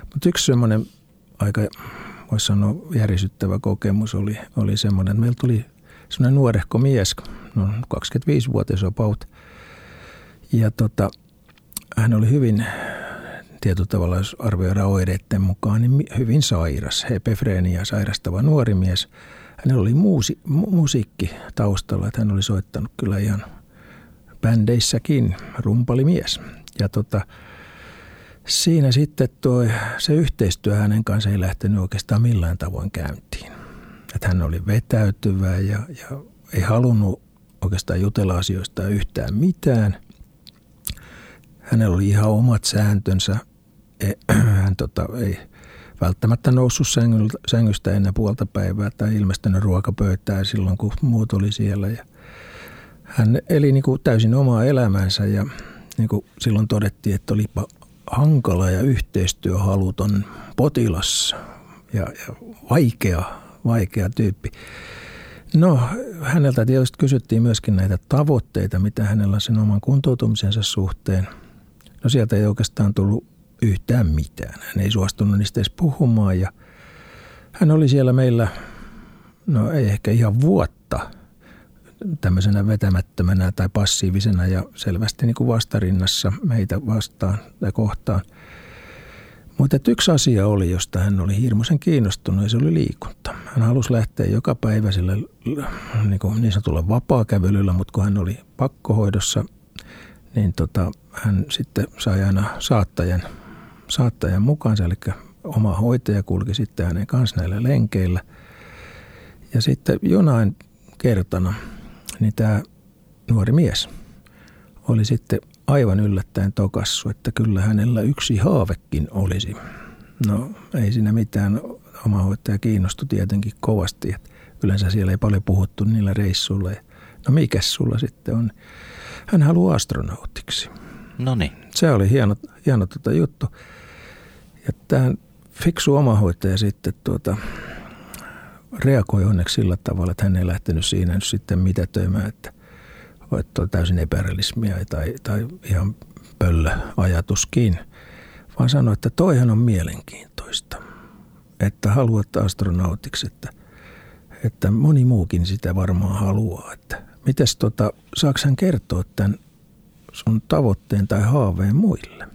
Mutta yksi semmoinen aika, voisi sanoa, järisyttävä kokemus oli, oli semmoinen, että meillä tuli semmoinen nuorehko mies, no 25-vuotias about. Ja tota, hän oli hyvin, tietyllä tavalla jos arvioidaan oireiden mukaan, niin hyvin sairas, hepefreenia sairastava nuori mies. Hänellä oli muusi, mu- musiikki taustalla, että hän oli soittanut kyllä ihan bändeissäkin, rumpalimies. Ja tota, siinä sitten toi, se yhteistyö hänen kanssa ei lähtenyt oikeastaan millään tavoin käyntiin että hän oli vetäytyvä ja, ja ei halunnut oikeastaan jutella asioista yhtään mitään. Hänellä oli ihan omat sääntönsä. E, hän tota, ei välttämättä noussut sängystä ennen puolta päivää tai ilmestynyt ruokapöytään silloin, kun muut oli siellä. Ja hän eli niin kuin täysin omaa elämänsä ja niin kuin silloin todettiin, että olipa hankala ja yhteistyöhaluton potilas ja, ja vaikea vaikea tyyppi. No, häneltä tietysti kysyttiin myöskin näitä tavoitteita, mitä hänellä on sen oman kuntoutumisensa suhteen. No sieltä ei oikeastaan tullut yhtään mitään. Hän ei suostunut niistä edes puhumaan ja hän oli siellä meillä, no ei ehkä ihan vuotta tämmöisenä vetämättömänä tai passiivisena ja selvästi niin kuin vastarinnassa meitä vastaan tai kohtaan. Mutta yksi asia oli, josta hän oli hirmuisen kiinnostunut ja se oli liikunta. Hän halusi lähteä joka päivä sillä niin, kuin niin sanotulla vapaa-kävelyllä, mutta kun hän oli pakkohoidossa, niin tota, hän sitten sai aina saattajan, saattajan mukaansa, eli oma hoitaja kulki sitten hänen kanssa näillä lenkeillä. Ja sitten jonain kertana niin tämä nuori mies oli sitten aivan yllättäen tokassu, että kyllä hänellä yksi haavekin olisi. No ei siinä mitään, oma hoitaja kiinnostui tietenkin kovasti, että yleensä siellä ei paljon puhuttu niillä reissuilla. No mikä sulla sitten on? Hän haluaa astronautiksi. No niin. Se oli hieno, hieno tuota juttu. Ja tämä fiksu omahoitaja sitten tuota, reagoi onneksi sillä tavalla, että hän ei lähtenyt siinä nyt sitten mitätöimään, että että on täysin epärealismia tai, tai ihan pöllö ajatuskin, vaan sanoi, että toihan on mielenkiintoista, että haluat astronautiksi, että, että moni muukin sitä varmaan haluaa, että mites tota, saako hän kertoa tämän sun tavoitteen tai haaveen muille?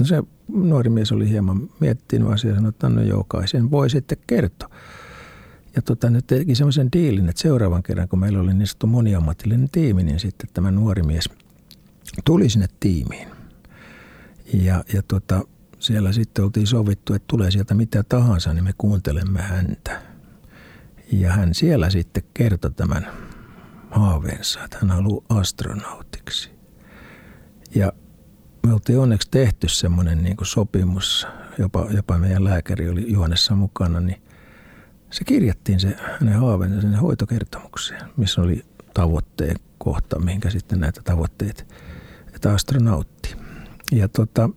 No se nuori mies oli hieman miettinyt asiaa ja sanoi, että no joo, kai sen voi sitten kertoa. Ja tota, nyt teki semmoisen diilin, että seuraavan kerran, kun meillä oli niin sanottu moniammatillinen tiimi, niin sitten tämä nuori mies tuli sinne tiimiin. Ja, ja tota, siellä sitten oltiin sovittu, että tulee sieltä mitä tahansa, niin me kuuntelemme häntä. Ja hän siellä sitten kertoi tämän haaveensa, että hän haluaa astronautiksi. Ja me oltiin onneksi tehty semmoinen niin sopimus, jopa, jopa meidän lääkäri oli Juonessa mukana, niin se kirjattiin se hänen haaveensa sinne hoitokertomukseen, missä oli tavoitteen kohta, mihinkä sitten näitä tavoitteita, että astronautti. Ja tota,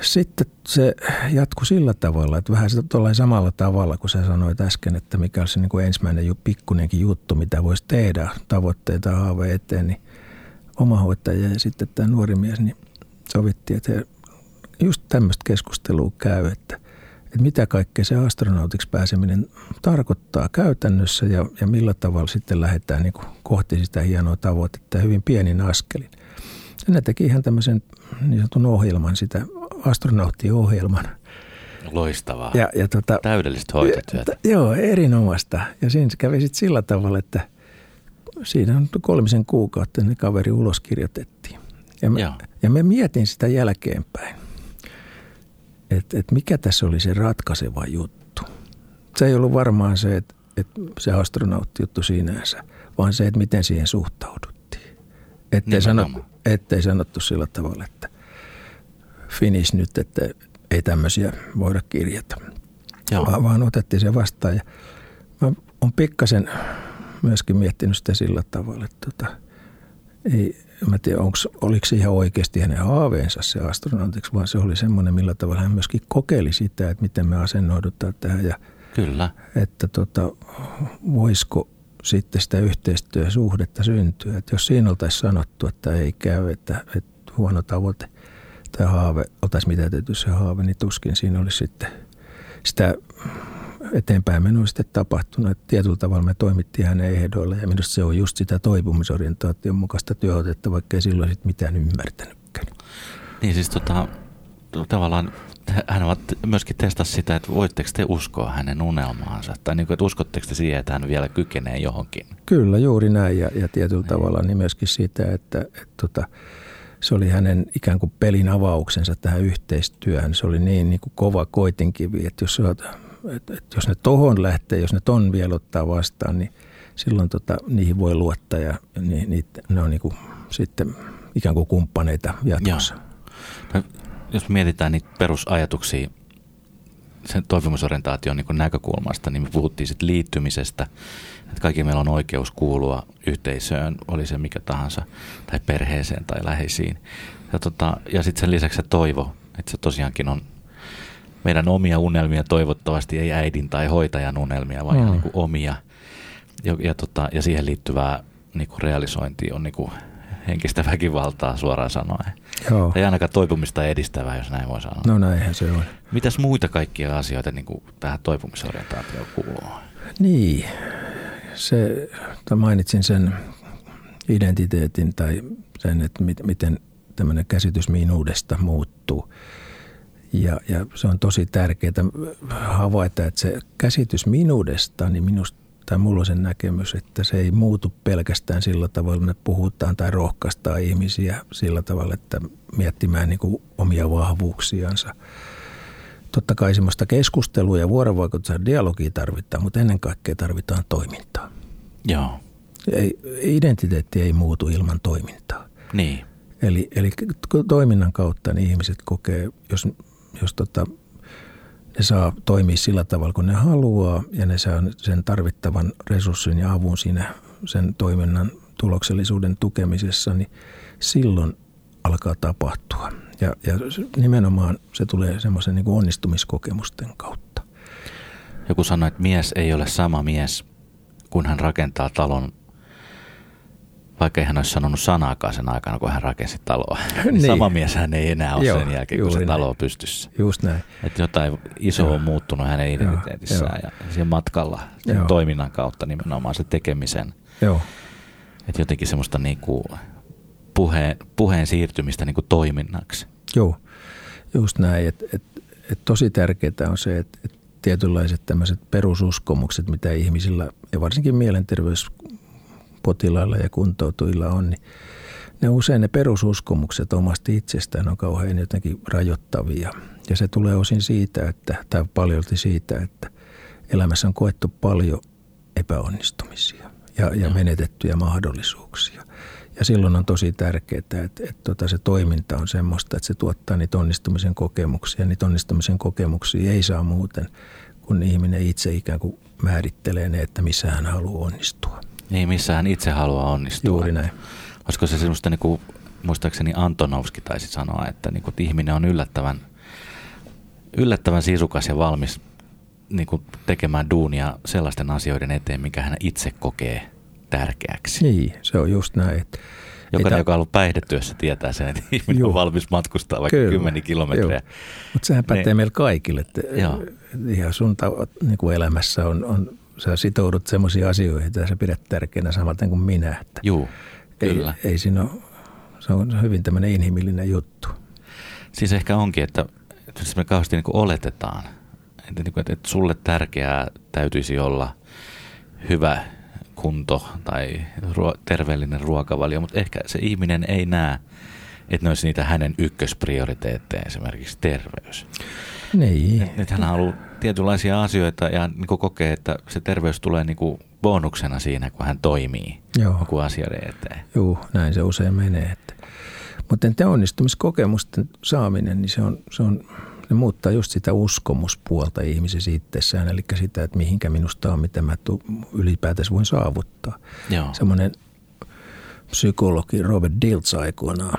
sitten se jatkui sillä tavalla, että vähän sitä samalla tavalla, kun sä sanoit äsken, että mikä olisi niin kuin ensimmäinen pikkunenkin juttu, mitä voisi tehdä tavoitteita haave eteen, niin oma hoitaja ja sitten tämä nuori mies, niin sovittiin, että he just tämmöistä keskustelua käy, että että mitä kaikkea se astronautiksi pääseminen tarkoittaa käytännössä ja, ja millä tavalla sitten lähdetään niin kuin kohti sitä hienoa tavoitetta hyvin pienin askelin. Ja ne teki ihan tämmöisen niin sanotun ohjelman, sitä astronauttiohjelman. Loistavaa. Ja, ja tota, Täydellistä hoitotyötä. Joo, erinomaista. Ja siinä se kävi sitten sillä tavalla, että siinä kolmisen kuukautta ne kaveri ulos kirjoitettiin. Ja me, ja me mietin sitä jälkeenpäin että, että mikä tässä oli se ratkaiseva juttu. Se ei ollut varmaan se, että, että se astronautti-juttu sinänsä, vaan se, että miten siihen suhtauduttiin. Ettei, sanottu, ettei sanottu sillä tavalla, että finish nyt, että ei tämmöisiä voida kirjata. Joo. Vaan, vaan otettiin se vastaan. Ja mä oon pikkasen myöskin miettinyt sitä sillä tavalla, että tota, ei, mä tiedä, onko, oliko se ihan oikeasti hänen haaveensa se astronautiksi, vaan se oli semmoinen, millä tavalla hän myöskin kokeili sitä, että miten me asennoidutaan tähän. Ja Kyllä. Että tota, voisiko sitten sitä yhteistyösuhdetta syntyä. Että jos siinä oltaisiin sanottu, että ei käy, että, että huono tavoite tai haave, oltaisiin mitätetty se haave, niin tuskin siinä olisi sitten sitä eteenpäin meno sitten tapahtunut. Että tietyllä tavalla me toimittiin hänen ehdoilla ja minusta se on just sitä toipumisorientaation mukaista työotetta, vaikka ei silloin sitten mitään ymmärtänytkään. Niin siis tota, tavallaan hän ovat myöskin testasi sitä, että voitteko te uskoa hänen unelmaansa, tai niin kuin, että uskotteko te siihen, että hän vielä kykenee johonkin? Kyllä, juuri näin, ja, ja tietyllä niin. tavalla niin myöskin sitä, että, että tota, se oli hänen ikään kuin pelin avauksensa tähän yhteistyöhön. Se oli niin, niin kuin kova koitinkivi, että jos että, että jos ne tohon lähtee, jos ne ton vielä ottaa vastaan, niin silloin tota, niihin voi luottaa ja ni, ni, ne on niin sitten ikään kuin kumppaneita jatkossa. No, jos mietitään niitä perusajatuksia sen toimimusorientaation niin näkökulmasta, niin me puhuttiin sitten liittymisestä, että kaikki meillä on oikeus kuulua yhteisöön, oli se mikä tahansa, tai perheeseen tai läheisiin. Ja, tota, ja sitten sen lisäksi se toivo, että se tosiaankin on meidän omia unelmia toivottavasti, ei äidin tai hoitajan unelmia, vaan mm. niin kuin omia. Ja, ja, tota, ja siihen liittyvää niin kuin realisointia on niin kuin henkistä väkivaltaa suoraan sanoen. Joo. Ei ainakaan toipumista edistävää, jos näin voi sanoa. No näinhän se on. Mitäs muita kaikkia asioita niin kuin tähän toipumisorientaatioon kuuluu? Niin, se, mainitsin sen identiteetin tai sen, että miten tämmöinen käsitys minuudesta muuttuu. Ja, ja se on tosi tärkeää havaita, että se käsitys minuudesta, niin minusta tai mulla on sen näkemys, että se ei muutu pelkästään sillä tavalla, että puhutaan tai rohkaistaan ihmisiä sillä tavalla, että miettimään niin omia vahvuuksiansa. Totta kai semmoista keskustelua ja vuorovaikutusta ja dialogia tarvitaan, mutta ennen kaikkea tarvitaan toimintaa. Joo. Ei, identiteetti ei muutu ilman toimintaa. Niin. Eli, eli toiminnan kautta niin ihmiset kokee, jos, jos tota, ne saa toimia sillä tavalla, kun ne haluaa ja ne saa sen tarvittavan resurssin ja avun siinä sen toiminnan tuloksellisuuden tukemisessa, niin silloin alkaa tapahtua. Ja, ja nimenomaan se tulee semmoisen niin onnistumiskokemusten kautta. Joku sanoi, että mies ei ole sama mies, kun hän rakentaa talon vaikka hän olisi sanonut sanaakaan sen aikana, kun hän rakensi taloa. niin. niin. Sama mies hän ei enää ole Joo, sen jälkeen, kun se näin. talo on pystyssä. Just näin. Että jotain isoa on muuttunut hänen identiteetissään ja siihen matkalla, sen Joo. toiminnan kautta nimenomaan se tekemisen. Joo. Että jotenkin semmoista niinku puheen, puheen siirtymistä niinku toiminnaksi. Joo, just näin. Että et, et tosi tärkeää on se, että et tietynlaiset tämmöiset perususkomukset, mitä ihmisillä ja varsinkin mielenterveys potilailla ja kuntoutujilla on, niin ne usein ne perususkomukset omasta itsestään on kauhean jotenkin rajoittavia. Ja se tulee osin siitä, että, tai paljolti siitä, että elämässä on koettu paljon epäonnistumisia ja, ja menetettyjä mahdollisuuksia. Ja silloin on tosi tärkeää, että, että, että tota se toiminta on semmoista, että se tuottaa niitä onnistumisen kokemuksia. Niitä onnistumisen kokemuksia ei saa muuten, kun ihminen itse ikään kuin määrittelee ne, että missä hän haluaa onnistua. Niin, missä hän itse haluaa onnistua. Juuri näin. Olisiko se semmoista, niin kuin, muistaakseni Antonovski taisi sanoa, että, niin kuin, että ihminen on yllättävän, yllättävän sisukas ja valmis niin kuin, tekemään duunia sellaisten asioiden eteen, mikä hän itse kokee tärkeäksi. Niin, se on just näin. Että Jokainen, joka on ollut päihdetyössä, tietää sen, että ihminen Joo. on valmis matkustaa vaikka Kyllä. kymmeniä kilometrejä. Mutta sehän pätee niin. meillä kaikille. Että ihan sun niin kuin elämässä on, on sä sitoudut semmoisiin asioihin, että sä pidät tärkeänä samaten kuin minä. Että Juu, kyllä. Ei, ei siinä ole, se on hyvin tämmöinen inhimillinen juttu. Siis ehkä onkin, että, että me kauheasti niin oletetaan, että, niin kuin, että sulle tärkeää täytyisi olla hyvä kunto tai ruo- terveellinen ruokavalio, mutta ehkä se ihminen ei näe, että ne olisi niitä hänen ykkösprioriteetteja, esimerkiksi terveys. Niin. Nyt hän haluaa tietynlaisia asioita ja niin kokee, että se terveys tulee niin kuin bonuksena siinä, kun hän toimii Joo. joku asioiden eteen. Joo, näin se usein menee. Että. Mutta te onnistumiskokemusten saaminen, niin se, on, se, on, se muuttaa just sitä uskomuspuolta ihmisessä itsessään, eli sitä, että mihinkä minusta on, mitä mä tu, ylipäätänsä voin saavuttaa. Joo. Semmoinen psykologi Robert Diltz aikoinaan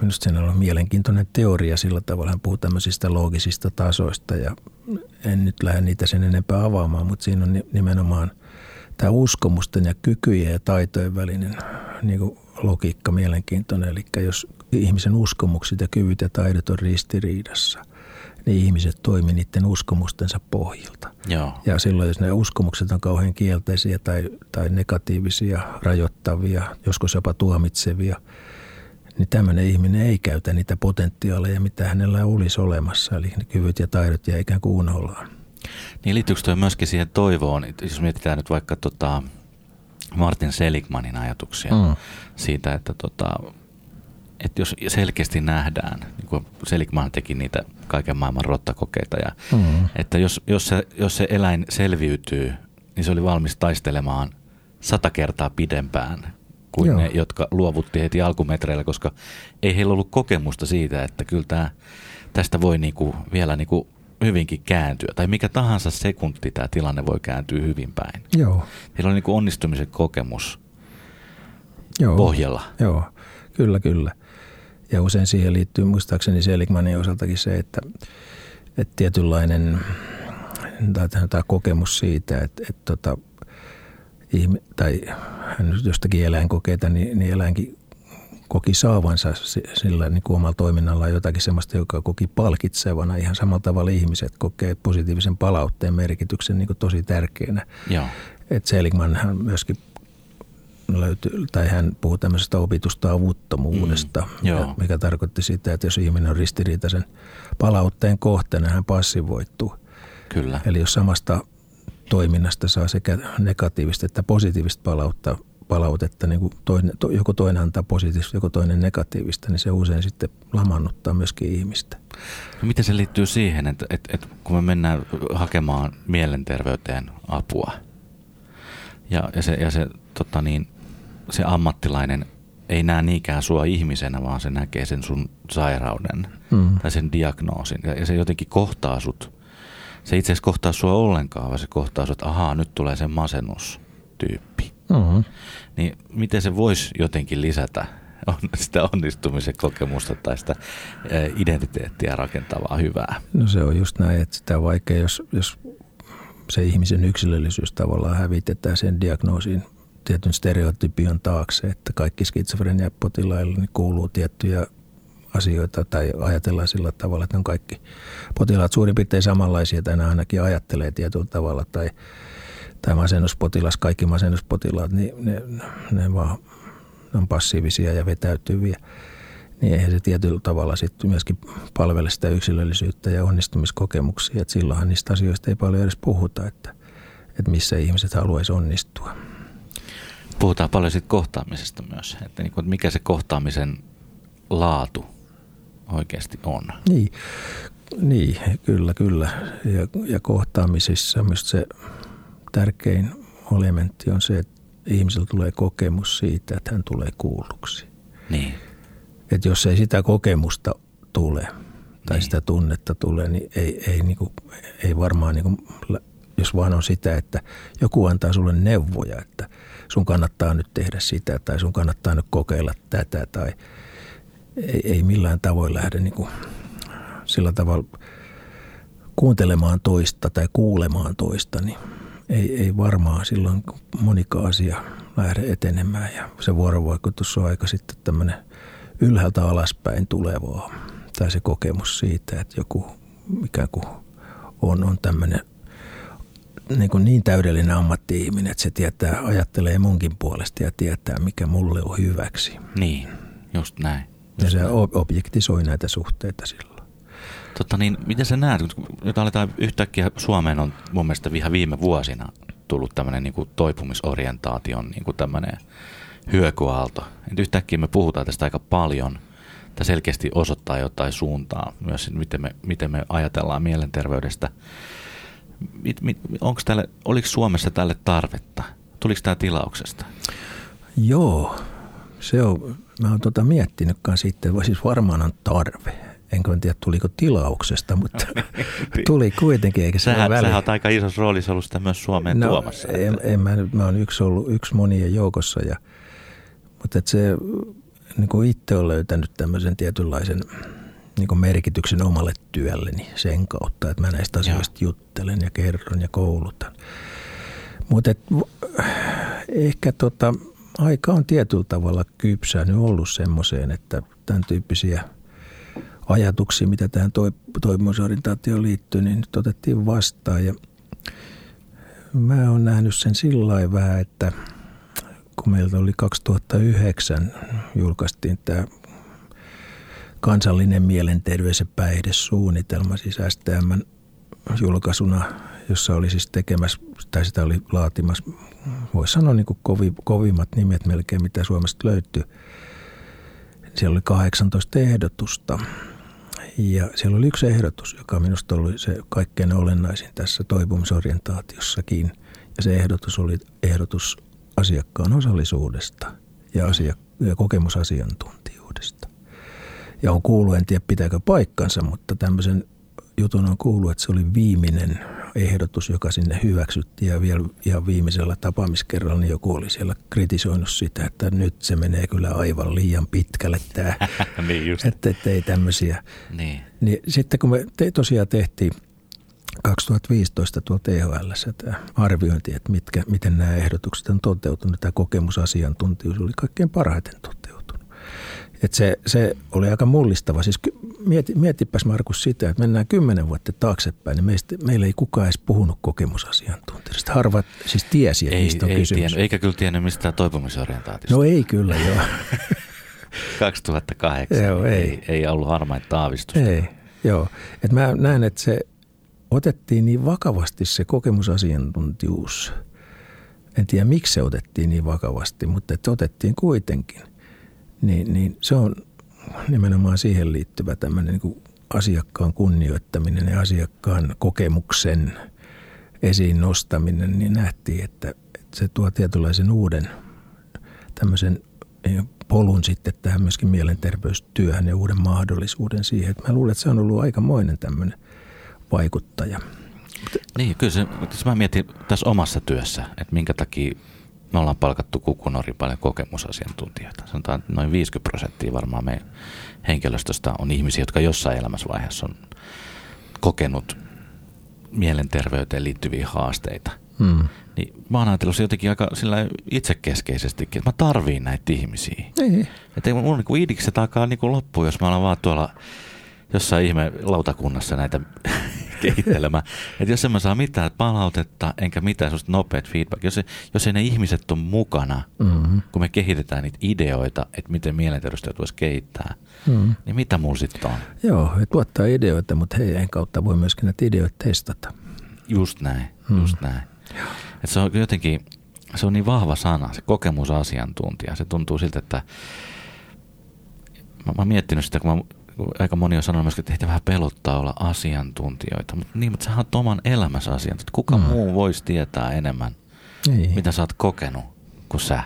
Minusta siinä on mielenkiintoinen teoria sillä tavalla. Hän puhuu tämmöisistä loogisista tasoista ja en nyt lähde niitä sen enempää avaamaan, mutta siinä on nimenomaan tämä uskomusten ja kykyjen ja taitojen välinen niin kuin logiikka mielenkiintoinen. Eli jos ihmisen uskomukset ja kyvyt ja taidot on ristiriidassa, niin ihmiset toimii niiden uskomustensa pohjalta. Joo. Ja silloin, jos ne uskomukset on kauhean kielteisiä tai, tai negatiivisia, rajoittavia, joskus jopa tuomitsevia – niin tämmöinen ihminen ei käytä niitä potentiaaleja, mitä hänellä olisi olemassa. Eli ne kyvyt ja taidot jää ikään kuin unhollaan. Niin liittyykö tuo myöskin siihen toivoon, jos mietitään nyt vaikka tota Martin Seligmanin ajatuksia mm. siitä, että, tota, että jos selkeästi nähdään, niin kuin Seligman teki niitä kaiken maailman rottakokeita, ja, mm. että jos, jos, se, jos se eläin selviytyy, niin se oli valmis taistelemaan sata kertaa pidempään kuin Joo. ne, jotka luovutti heti alkumetreillä, koska ei heillä ollut kokemusta siitä, että kyllä tämä, tästä voi niinku vielä niinku hyvinkin kääntyä. Tai mikä tahansa sekunti tämä tilanne voi kääntyä hyvin päin. Joo. Heillä on niinku onnistumisen kokemus Joo. pohjalla. Joo, kyllä, kyllä. Ja usein siihen liittyy muistaakseni Seligmanin osaltakin se, että, että tietynlainen tai tämä kokemus siitä, että, että tota, ihme, tai hän jostakin eläinkokeita, niin, niin eläinkin koki saavansa sillä niin kuin omalla toiminnallaan jotakin sellaista, joka koki palkitsevana. Ihan samalla tavalla ihmiset kokee positiivisen palautteen merkityksen niin kuin tosi tärkeänä. Joo. Et Seligman hän myöskin löytyy, tai hän puhuu tämmöisestä opitusta avuttomuudesta, mm, mikä, mikä tarkoitti sitä, että jos ihminen on ristiriitaisen palautteen kohteena, hän passivoittuu. Kyllä. Eli jos samasta toiminnasta saa sekä negatiivista että positiivista palautta, palautetta, niin kuin toinen, to, joku toinen antaa positiivista, joku toinen negatiivista, niin se usein sitten lamannuttaa myöskin ihmistä. No miten se liittyy siihen, että, että, että kun me mennään hakemaan mielenterveyteen apua ja, ja se, ja se, tota niin, se ammattilainen ei näe niinkään sua ihmisenä, vaan se näkee sen sun sairauden mm. tai sen diagnoosin ja se jotenkin kohtaa sut. Se itse asiassa kohtaa sua ollenkaan, vaan se kohtaa sut, että ahaa, nyt tulee se masennustyyppi. Mm-hmm. Niin miten se voisi jotenkin lisätä on sitä onnistumisen kokemusta tai sitä identiteettiä rakentavaa hyvää? No se on just näin, että sitä on vaikea, jos, jos se ihmisen yksilöllisyys tavallaan hävitetään sen diagnoosin tietyn stereotypion taakse, että kaikki skitsofrenia-potilaille niin kuuluu tiettyjä asioita tai ajatellaan sillä tavalla, että on kaikki potilaat suurin piirtein samanlaisia tai ne ainakin ajattelee tietyllä tavalla tai – tai masennuspotilas, kaikki masennuspotilaat, niin ne, ne vaan ne on passiivisia ja vetäytyviä. Niin eihän se tietyllä tavalla sitten myöskin palvele sitä yksilöllisyyttä ja onnistumiskokemuksia. Että silloinhan niistä asioista ei paljon edes puhuta, että, että missä ihmiset haluaisi onnistua. Puhutaan paljon siitä kohtaamisesta myös, että niin mikä se kohtaamisen laatu oikeasti on. Niin, niin kyllä, kyllä. Ja, ja kohtaamisissa myös se tärkein elementti on se, että ihmisellä tulee kokemus siitä, että hän tulee kuulluksi. Niin. Että jos ei sitä kokemusta tule tai niin. sitä tunnetta tule, niin ei, ei, niin kuin, ei varmaan, niin kuin, jos vaan on sitä, että joku antaa sulle neuvoja, että sun kannattaa nyt tehdä sitä tai sun kannattaa nyt kokeilla tätä tai ei, ei millään tavoin lähde niin kuin, sillä tavalla kuuntelemaan toista tai kuulemaan toista, niin ei, ei varmaan silloin monika asia lähde etenemään ja se vuorovaikutus on aika sitten tämmöinen ylhäältä alaspäin tulevaa. Tai se kokemus siitä, että joku ikään kuin on, on tämmöinen niin, kuin niin täydellinen ammatti-ihminen, että se tietää, ajattelee munkin puolesta ja tietää, mikä mulle on hyväksi. Niin, just näin. Ja se objektisoi näitä suhteita silloin. Tota niin, miten sä näet, nyt aletaan yhtäkkiä Suomeen on mun mielestä ihan viime vuosina tullut tämmöinen niin toipumisorientaation niin kuin tämmöinen hyökyaalto. Et yhtäkkiä me puhutaan tästä aika paljon. Tämä selkeästi osoittaa jotain suuntaa myös, miten me, miten me ajatellaan mielenterveydestä. Mit, mit, onko tälle, oliko Suomessa tälle tarvetta? Tuliko tämä tilauksesta? Joo, se on, mä oon tota miettinytkaan sitten, siis varmaan on tarve enkä tiedä tuliko tilauksesta, mutta tuli kuitenkin. Eikä sähän, sähän olet aika isossa roolissa ollut sitä myös Suomeen no, tuomassa. En, en mä, mä olen yksi ollut yksi monien joukossa, ja, mutta että se niin kuin itse on löytänyt tämmöisen tietynlaisen niin kuin merkityksen omalle työlleni sen kautta, että mä näistä asioista ja. juttelen ja kerron ja koulutan. Mutta ehkä tota, aika on tietyllä tavalla kypsänyt ollut semmoiseen, että tämän tyyppisiä – ajatuksia, mitä tähän toimimusorientaatioon liittyy, niin nyt otettiin vastaan. Ja mä oon nähnyt sen sillä vähän, että kun meiltä oli 2009, julkaistiin tämä kansallinen mielenterveys- ja päihdesuunnitelma, siis STM julkaisuna, jossa oli siis tekemässä, tai sitä oli laatimassa, voisi sanoa niin kuin kovi, kovimmat nimet melkein, mitä Suomesta löytyy. Siellä oli 18 ehdotusta ja siellä oli yksi ehdotus, joka minusta oli se kaikkein olennaisin tässä toipumisorientaatiossakin. Ja se ehdotus oli ehdotus asiakkaan osallisuudesta ja, asia- ja kokemusasiantuntijuudesta. Ja on kuullut, en tiedä pitääkö paikkansa, mutta tämmöisen jutun on kuullut, että se oli viimeinen ehdotus, joka sinne hyväksyttiin ja vielä ihan viimeisellä tapaamiskerralla niin joku oli siellä kritisoinut sitä, että nyt se menee kyllä aivan liian pitkälle tämä, niin just. että, että ei tämmöisiä. Niin. niin. sitten kun me te, tosiaan tehtiin 2015 tuolla THL tämä arviointi, että mitkä, miten nämä ehdotukset on toteutunut, tämä kokemusasiantuntijuus oli kaikkein parhaiten toteutunut. Et se, se oli aika mullistava. Siis mieti, mietipäs Markus sitä, että mennään kymmenen vuotta taaksepäin, niin meistä, meillä ei kukaan edes puhunut kokemusasiantuntijoista. Harvat siis tiesi, että ei, mistä on ei kysymys. Tiennyt, eikä kyllä tiennyt mistään toipumisorientaatiosta. No ei kyllä, joo. 2008 Joo, ei. ei, ei ollut harmaita aavistusta. ei, joo. Et mä näen, että se otettiin niin vakavasti se kokemusasiantuntijuus. En tiedä, miksi se otettiin niin vakavasti, mutta että otettiin kuitenkin. Niin, niin se on nimenomaan siihen liittyvä tämmöinen niin asiakkaan kunnioittaminen ja asiakkaan kokemuksen esiin nostaminen, niin nähtiin, että, että se tuo tietynlaisen uuden tämmöisen eh, polun sitten tähän myöskin mielenterveystyöhön ja uuden mahdollisuuden siihen. Että mä luulen, että se on ollut aikamoinen tämmöinen vaikuttaja. Niin, kyllä se, jos mä mietin tässä omassa työssä, että minkä takia me ollaan palkattu kukunori paljon kokemusasiantuntijoita. Sanotaan, että noin 50 prosenttia varmaan meidän henkilöstöstä on ihmisiä, jotka jossain elämäsvaiheessa on kokenut mielenterveyteen liittyviä haasteita. Hmm. Niin mä oon ajatellut se jotenkin aika sillä itsekeskeisestikin, että mä tarviin näitä ihmisiä. Ei. Että ei mun niinku idikset alkaa niinku loppuun, jos mä olen vaan tuolla jossain ihme lautakunnassa näitä kehittelemään. Että jos en mä saa mitään palautetta, enkä mitään sellaista nopeat feedback, jos, ei, jos ei ne ihmiset on mukana, Mm-hmm. kun me kehitetään niitä ideoita, että miten mielenterveystyöt voisi kehittää, Mm. niin mitä mulla sitten on? Joo, että tuottaa ideoita, mutta heidän kautta voi myöskin näitä ideoita testata. Just näin, Hmm. just näin. Et se on jotenkin, se on niin vahva sana, se kokemusasiantuntija. Se tuntuu siltä, että mä, mä oon miettinyt sitä, kun, mä, aika moni on sanonut myöskin, että heitä vähän pelottaa olla asiantuntijoita. Mutta niin, mutta sähän oot oman elämässä asiantuntija. Kuka Mm. muu voisi tietää enemmän, Niin. mitä sä oot kokenut kuin sä?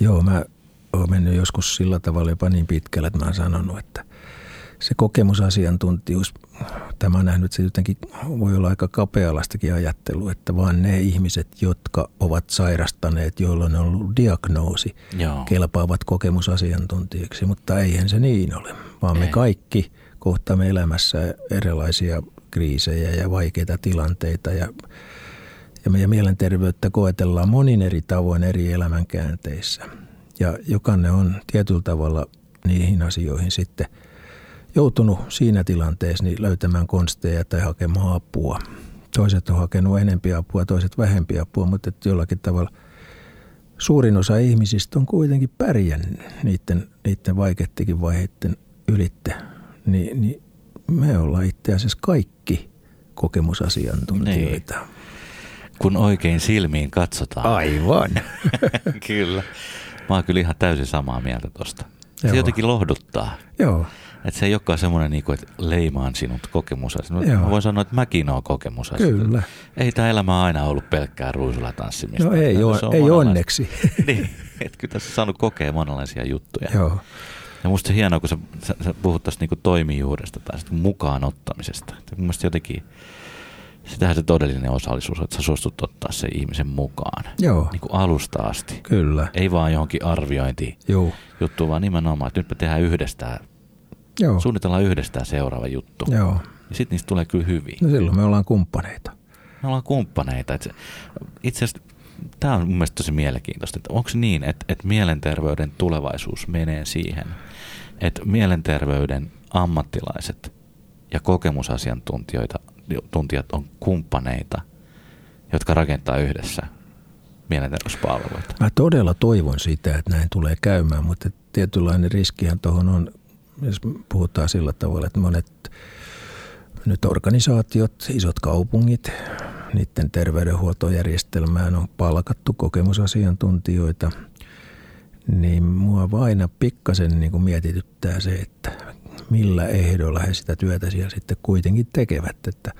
Joo, mä oon mennyt joskus sillä tavalla jopa niin pitkälle, että mä oon sanonut, että se kokemusasiantuntijuus, tämä on nähnyt, se jotenkin voi olla aika kapealastakin ajattelu, että vaan ne ihmiset, jotka ovat sairastaneet, joilla on ollut diagnoosi, Joo. kelpaavat kokemusasiantuntijaksi, mutta eihän se niin ole, vaan me Ei. kaikki kohtaamme elämässä erilaisia kriisejä ja vaikeita tilanteita ja, ja meidän mielenterveyttä koetellaan monin eri tavoin eri elämänkäänteissä. Ja jokainen on tietyllä tavalla niihin asioihin sitten joutunut siinä tilanteessa niin löytämään konsteja tai hakemaan apua. Toiset on hakenut enempi apua, toiset vähempi apua, mutta että jollakin tavalla suurin osa ihmisistä on kuitenkin pärjännyt niiden, niiden vaikeittenkin vaiheiden ylitte. Ni, niin me ollaan itse asiassa kaikki kokemusasiantuntijoita. Kun oikein silmiin katsotaan. Aivan. kyllä. Mä oon kyllä ihan täysin samaa mieltä tosta. Se Joo. jotenkin lohduttaa. Joo, Että se ei olekaan semmoinen, niinku, että leimaan sinut. Joo. Mä voin sanoa, että mäkin oon kokemusasiasta. kyllä. Ei tämä elämä aina ollut pelkkää ruusulla tanssimista. No ei, on, on ei onneksi. niin, että kyllä tässä on saanut kokea monenlaisia juttuja. Joo. Ja musta se hienoa, kun sä, sä, sä puhut tästä niinku toimijuudesta tai sit mukaan ottamisesta. Että mun mielestä jotenkin, sitähän se todellinen osallisuus on, että sä suostut ottaa se ihmisen mukaan. Joo, Niin kuin alusta asti. kyllä. Ei vaan johonkin arviointi juttu, vaan nimenomaan, että nyt me tehdään yhdestään, Joo. suunnitellaan yhdestään seuraava juttu. Joo. Ja sitten niistä tulee kyllä hyviä. No silloin me ollaan kumppaneita. Me ollaan kumppaneita. Itse asiassa tämä on mun mielestä tosi mielenkiintoista, että onko niin, että, että mielenterveyden tulevaisuus menee siihen, että mielenterveyden ammattilaiset ja kokemusasiantuntijoita tuntijat on kumppaneita, jotka rakentaa yhdessä mielenterveyspalveluita. Mä todella toivon sitä, että näin tulee käymään, mutta tietynlainen riskihän tuohon on, jos puhutaan sillä tavalla, että monet nyt organisaatiot, isot kaupungit, niiden terveydenhuoltojärjestelmään on palkattu kokemusasiantuntijoita, niin mua aina pikkasen niin kuin mietityttää se, että millä ehdoilla he sitä työtä siellä sitten kuitenkin tekevät, että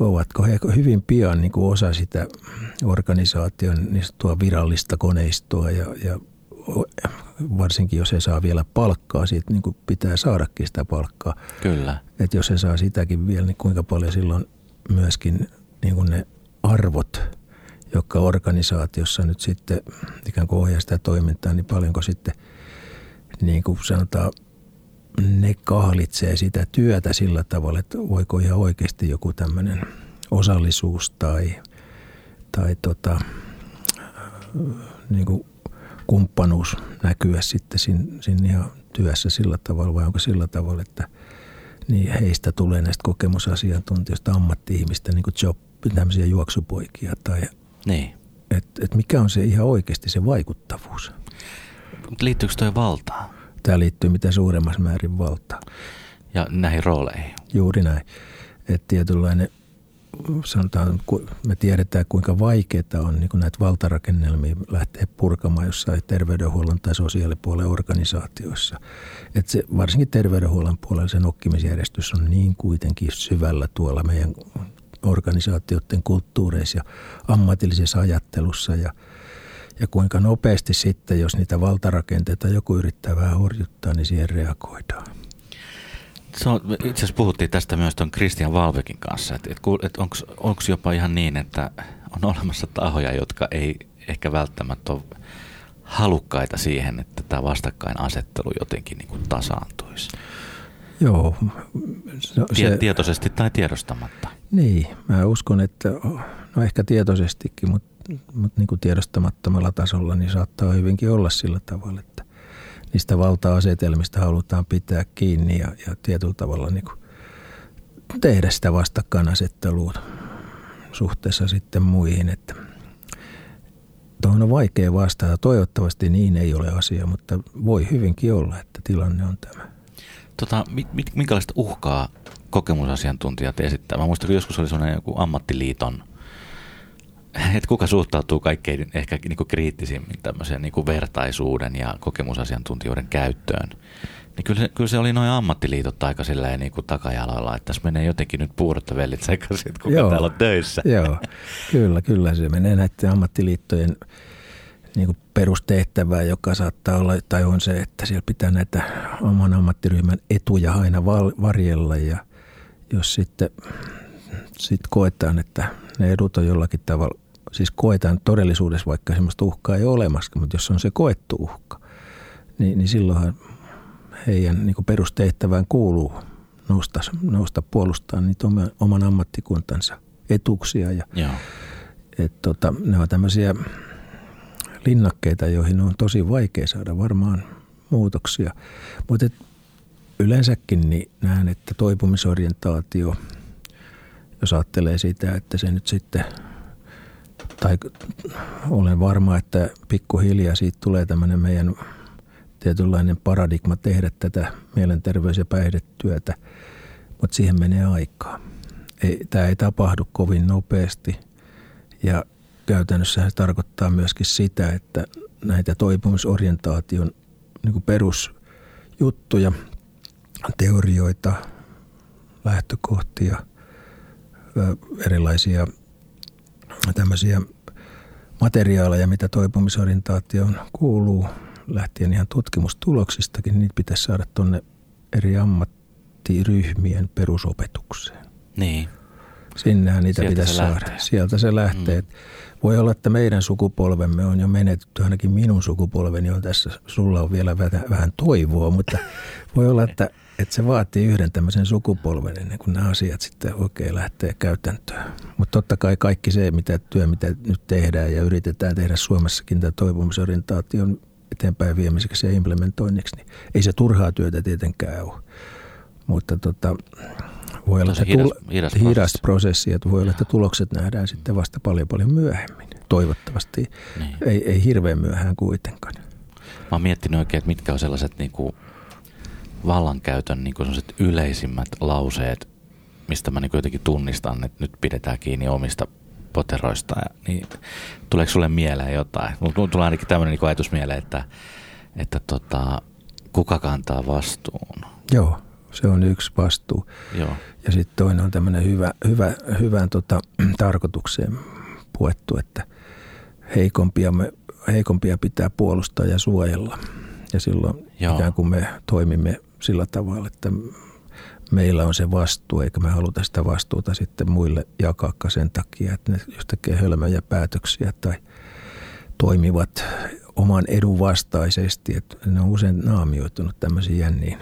ovatko he hyvin pian niin kuin osa sitä organisaation niin virallista koneistoa ja, ja varsinkin jos he saa vielä palkkaa, siitä niin kuin pitää saadakin sitä palkkaa. Kyllä. Että jos he saa sitäkin vielä, niin kuinka paljon silloin myöskin niin kuin ne arvot, jotka organisaatiossa nyt sitten ikään kuin ohjaa sitä toimintaa, niin paljonko sitten niin kuin sanotaan, ne kahlitsee sitä työtä sillä tavalla, että voiko ihan oikeasti joku tämmöinen osallisuus tai, tai tota, niin kuin kumppanuus näkyä sitten siinä, siinä ihan työssä sillä tavalla vai onko sillä tavalla, että niin heistä tulee näistä kokemusasiantuntijoista ammatti-ihmistä niin kuin job, tämmöisiä juoksupoikia tai Niin. että et mikä on se ihan oikeasti se vaikuttavuus. Liittyykö toi valtaan Tämä liittyy mitä suuremmassa määrin valtaan. ja näihin rooleihin? Juuri näin. Että tietynlainen, sanotaan, me tiedetään kuinka vaikeaa on niin näitä valtarakennelmia lähteä purkamaan jossain terveydenhuollon tai sosiaalipuolen organisaatioissa. Että se, varsinkin terveydenhuollon puolella se nokkimisjärjestys on niin kuitenkin syvällä tuolla meidän organisaatioiden kulttuureissa ja ammatillisessa ajattelussa ja ja kuinka nopeasti sitten, jos niitä valtarakenteita joku yrittää vähän horjuttaa, niin siihen reagoidaan. Se on, itse asiassa puhuttiin tästä myös tuon Christian Valvekin kanssa, että et, et onko jopa ihan niin, että on olemassa tahoja, jotka ei ehkä välttämättä ole halukkaita siihen, että tämä vastakkainasettelu jotenkin niin kuin tasaantuisi. Joo. No, se, tietoisesti tai tiedostamatta. Niin, mä uskon, että no ehkä tietoisestikin, mutta, mutta niin kuin tiedostamattomalla tasolla niin saattaa hyvinkin olla sillä tavalla, että niistä valta-asetelmista halutaan pitää kiinni ja, ja tietyllä tavalla niin kuin tehdä sitä vastakkainasettelua suhteessa sitten muihin, että tuohon on vaikea vastata. Toivottavasti niin ei ole asia, mutta voi hyvinkin olla, että tilanne on tämä. Tota, minkälaista uhkaa kokemusasiantuntijat esittää? Mä muistan, että joskus oli sellainen joku ammattiliiton, että kuka suhtautuu kaikkein ehkä niin kuin kriittisimmin tämmöiseen niin kuin vertaisuuden ja kokemusasiantuntijoiden käyttöön. Niin kyllä, se, kyllä se oli noin ammattiliitot aika silleen niin kuin takajaloilla, että tässä menee jotenkin nyt puurot vellit sekaisin, että kuka Joo. täällä on töissä. Joo, kyllä, kyllä se menee näiden ammattiliittojen niin kuin perustehtävää, joka saattaa olla, tai on se, että siellä pitää näitä oman ammattiryhmän etuja aina varjella ja jos sitten sit koetaan, että ne edut on jollakin tavalla, siis koetaan todellisuudessa, vaikka sellaista uhkaa ei ole olemassa, mutta jos on se koettu uhka, niin, niin silloinhan heidän niin perustehtävään kuuluu nousta, nousta puolustaa niitä oman ammattikuntansa etuksia. Ja, Joo. Et, tota, ne on tämmöisiä linnakkeita, joihin on tosi vaikea saada varmaan muutoksia. Mutta yleensäkin niin näen, että toipumisorientaatio, jos ajattelee sitä, että se nyt sitten, tai olen varma, että pikkuhiljaa siitä tulee tämmöinen meidän tietynlainen paradigma tehdä tätä mielenterveys- ja päihdetyötä, mutta siihen menee aikaa. Ei, tämä ei tapahdu kovin nopeasti ja käytännössä se tarkoittaa myöskin sitä, että näitä toipumisorientaation niin perusjuttuja, teorioita, lähtökohtia, erilaisia tämmöisiä materiaaleja, mitä toipumisorientaatioon kuuluu, lähtien ihan tutkimustuloksistakin, niitä pitäisi saada tuonne eri ammattiryhmien perusopetukseen. Niin. Sinnehän niitä Sieltä pitäisi saada. Lähtee. Sieltä se lähtee. Mm. Voi olla, että meidän sukupolvemme on jo menetetty, ainakin minun sukupolveni on tässä, sulla on vielä vähän toivoa, mutta voi olla, että, että se vaatii yhden tämmöisen sukupolven ennen kuin nämä asiat sitten oikein lähtee käytäntöön. Mutta totta kai kaikki se, mitä työ, mitä nyt tehdään ja yritetään tehdä Suomessakin tämä toipumisorientaation eteenpäin viemiseksi ja implementoinniksi, niin ei se turhaa työtä tietenkään ole. Mutta tota, voi olla, että hidas, tul- hidas, hidas prosessi, että voi olla, että tulokset nähdään sitten vasta paljon paljon myöhemmin. Toivottavasti niin. ei, ei hirveän myöhään kuitenkaan. Mä oon miettinyt oikein, että mitkä on sellaiset niin kuin vallankäytön niin kuin yleisimmät lauseet, mistä mä niin jotenkin tunnistan, että nyt pidetään kiinni omista poteroista. Ja, niin, tuleeko sulle mieleen jotain? Mulla tulee ainakin tämmöinen niin ajatus mieleen, että, että tota, kuka kantaa vastuun? Joo, se on yksi vastuu. Joo. Ja sitten toinen on tämmöinen hyvä, hyvä, hyvään tota, tarkoitukseen puettu, että heikompia, me, heikompia pitää puolustaa ja suojella. Ja silloin Joo. ikään kuin me toimimme sillä tavalla, että meillä on se vastuu, eikä me haluta sitä vastuuta sitten muille jakaa sen takia, että ne just tekee hölmöjä päätöksiä tai toimivat oman edun vastaisesti. Että ne on usein naamioitunut tämmöisiin jänniin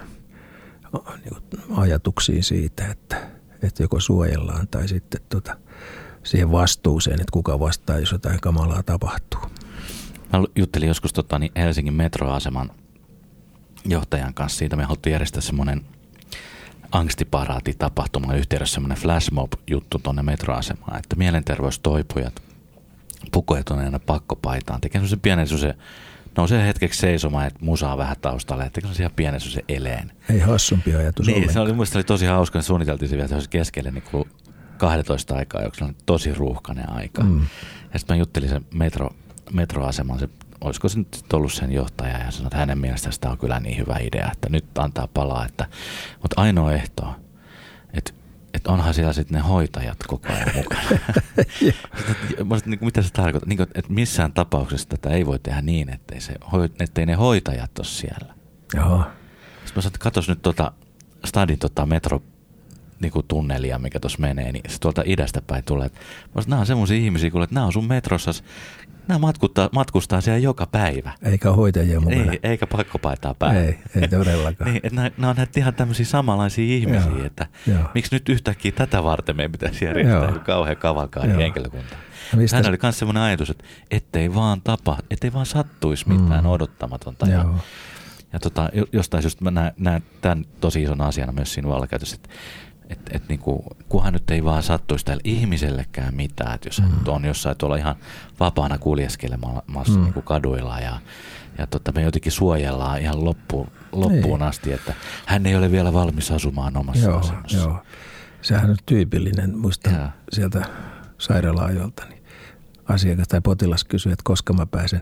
niin ajatuksiin siitä, että, että joko suojellaan tai sitten tota, siihen vastuuseen, että kuka vastaa, jos jotain kamalaa tapahtuu. Mä juttelin joskus tota, niin Helsingin metroaseman johtajan kanssa siitä. Me haluttiin järjestää semmoinen angstiparaati tapahtuma yhteydessä semmoinen flashmob-juttu tuonne metroasemaan, että mielenterveystoipujat pukoituneena pakkopaitaan tekee semmoisen pienen semmoisen nousee hetkeksi seisomaan, että musaa vähän taustalle, että se ihan pienen se eleen. Ei hassumpi ajatus Niin, ollenkaan. se oli, muista oli tosi hauska, että suunniteltiin se vielä keskelle niin kuin 12 aikaa, joka on tosi ruuhkainen aika. Mm. Ja sitten mä juttelin sen metro, metroaseman, se, olisiko se nyt ollut sen johtaja, ja sanoi, että hänen mielestään tämä on kyllä niin hyvä idea, että nyt antaa palaa, että, mutta ainoa ehto, että että onhan siellä sitten ne hoitajat koko ajan mukana. Mä sanoin, niin mitä se tarkoittaa? Niin että missään tapauksessa tätä ei voi tehdä niin, ettei, se, ettei ne hoitajat ole siellä. Joo. Sitten mä sanoin, että katos nyt tuota stadin tota metro niin kuin tunnelia, mikä tuossa menee, niin se tuolta idästä päin tulee. Sanoin, nämä on semmoisia ihmisiä, kuule, että nämä on sun metrossa, nämä matkustaa, matkustaa siellä joka päivä. Eikä hoitajia mukana. Ei, eikä pakkopaitaa päällä. Ei, ei todellakaan. niin, että nämä, nämä on näitä ihan tämmöisiä samanlaisia ihmisiä, Joo, että joo. miksi nyt yhtäkkiä tätä varten meidän pitäisi järjestää Joo. kauhean kavalkaadi Joo. henkilökunta. Ja mistä Hän oli myös semmoinen ajatus, että ettei vaan tapa, ettei vaan sattuisi mitään Mm. odottamatonta. Ja, Joo. ja tota, jo- jostain syystä mä näen, näen tämän tosi ison asiana myös siinä vallankäytössä, että et, et niinku, kunhan nyt ei vaan sattuisi tälle ihmisellekään mitään, että jos Mm. on jossain tuolla ihan vapaana kuljeskelemassa Mm. niinku kaduilla ja, ja tota, me jotenkin suojellaan ihan loppuun, loppuun Niin. asti, että hän ei ole vielä valmis asumaan omassa Joo, asunnossa. joo. Sehän on tyypillinen, muistan Joo. sieltä sairaala-ajolta, niin asiakas tai potilas kysyi, että koska mä pääsen,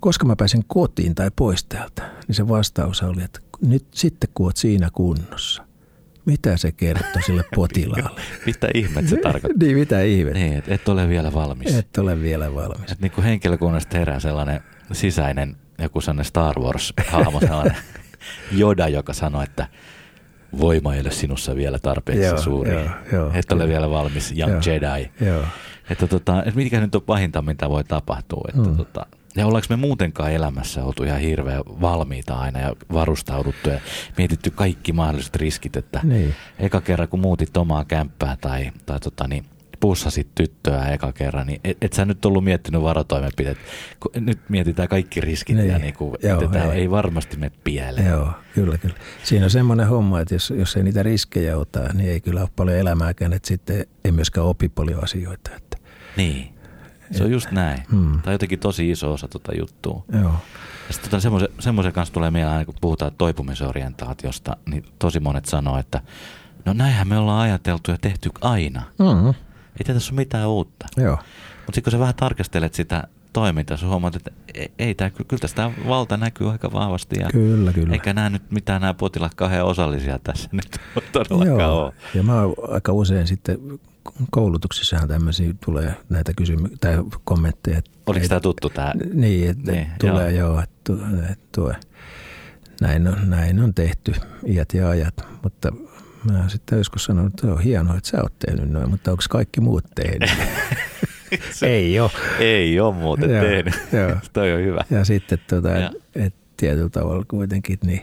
koska mä pääsen kotiin tai pois täältä, niin se vastaus oli, että nyt sitten kun oot siinä kunnossa. Mitä se kertoo sille potilaalle? Mitä ihmettä se tarkoittaa? niin, mitä ihmettä? Niin, et, et ole vielä valmis. Et ole vielä valmis. Että niin kuin henkilökunnasta herää sellainen sisäinen joku sellainen Star Wars-hahmo, sellainen Joda, joka sanoo, että voima ei ole sinussa vielä tarpeeksi Joo, suuri. joo, joo, Et ole kyllä. vielä valmis, young Joo, Jedi. Joo. Että tota, et mikä nyt on pahinta, mitä voi tapahtua. Että Mm. tota, ja ollaanko me muutenkaan elämässä oltu ihan hirveän valmiita aina ja varustauduttu ja mietitty kaikki mahdolliset riskit, että Niin. eka kerran kun muutit omaa kämppää tai, tai tota, niin, pussasit tyttöä eka kerran, niin et, et sä nyt ollut miettinyt varotoimenpiteet. Nyt mietitään kaikki riskit niin. ja Niin. kuin, Joo, että tämä joo. ei varmasti mene pieleen. Joo, kyllä, kyllä. Siinä on semmoinen homma, että jos, jos ei niitä riskejä ota, niin ei kyllä ole paljon elämääkään, että sitten ei myöskään opi paljon asioita. Että, Niin, se on just näin. Hmm. Tämä on jotenkin tosi iso osa tuota juttua. joo, Ja sitten tota, semmoisen, semmoisen kanssa tulee mieleen, aina kun puhutaan toipumisorientaatiosta, niin tosi monet sanoo, että no näinhän me ollaan ajateltu ja tehty aina. mm-hmm. Ei tässä ole mitään uutta. joo, Mutta sitten kun sä vähän tarkastelet sitä toimintaa, sä huomaat, että ei, ei tää, kyllä tässä tämä valta näkyy aika vahvasti. Ja kyllä, kyllä. Eikä nämä nyt mitään nämä potilaat kauhean osallisia tässä nyt todellakaan Joo, ole. ja mä aika usein sitten koulutuksissahan tämmöisiä tulee näitä kysymyksiä tai kommentteja. että Oliko tämä tuttu tämä? Niin, että Niin, tulee joo. joo, että, tu- että tuo, näin, on, näin on tehty iät ja ajat, mutta mä oon sitten joskus sanonut, että on hienoa, että sä oot tehnyt noin, mutta onko kaikki muut tehnyt? Ei ole. Ei ole muuten Joo, tehnyt. joo. Toi on hyvä. Ja sitten tuota, Ja. et, et tietyllä tavalla kuitenkin, niin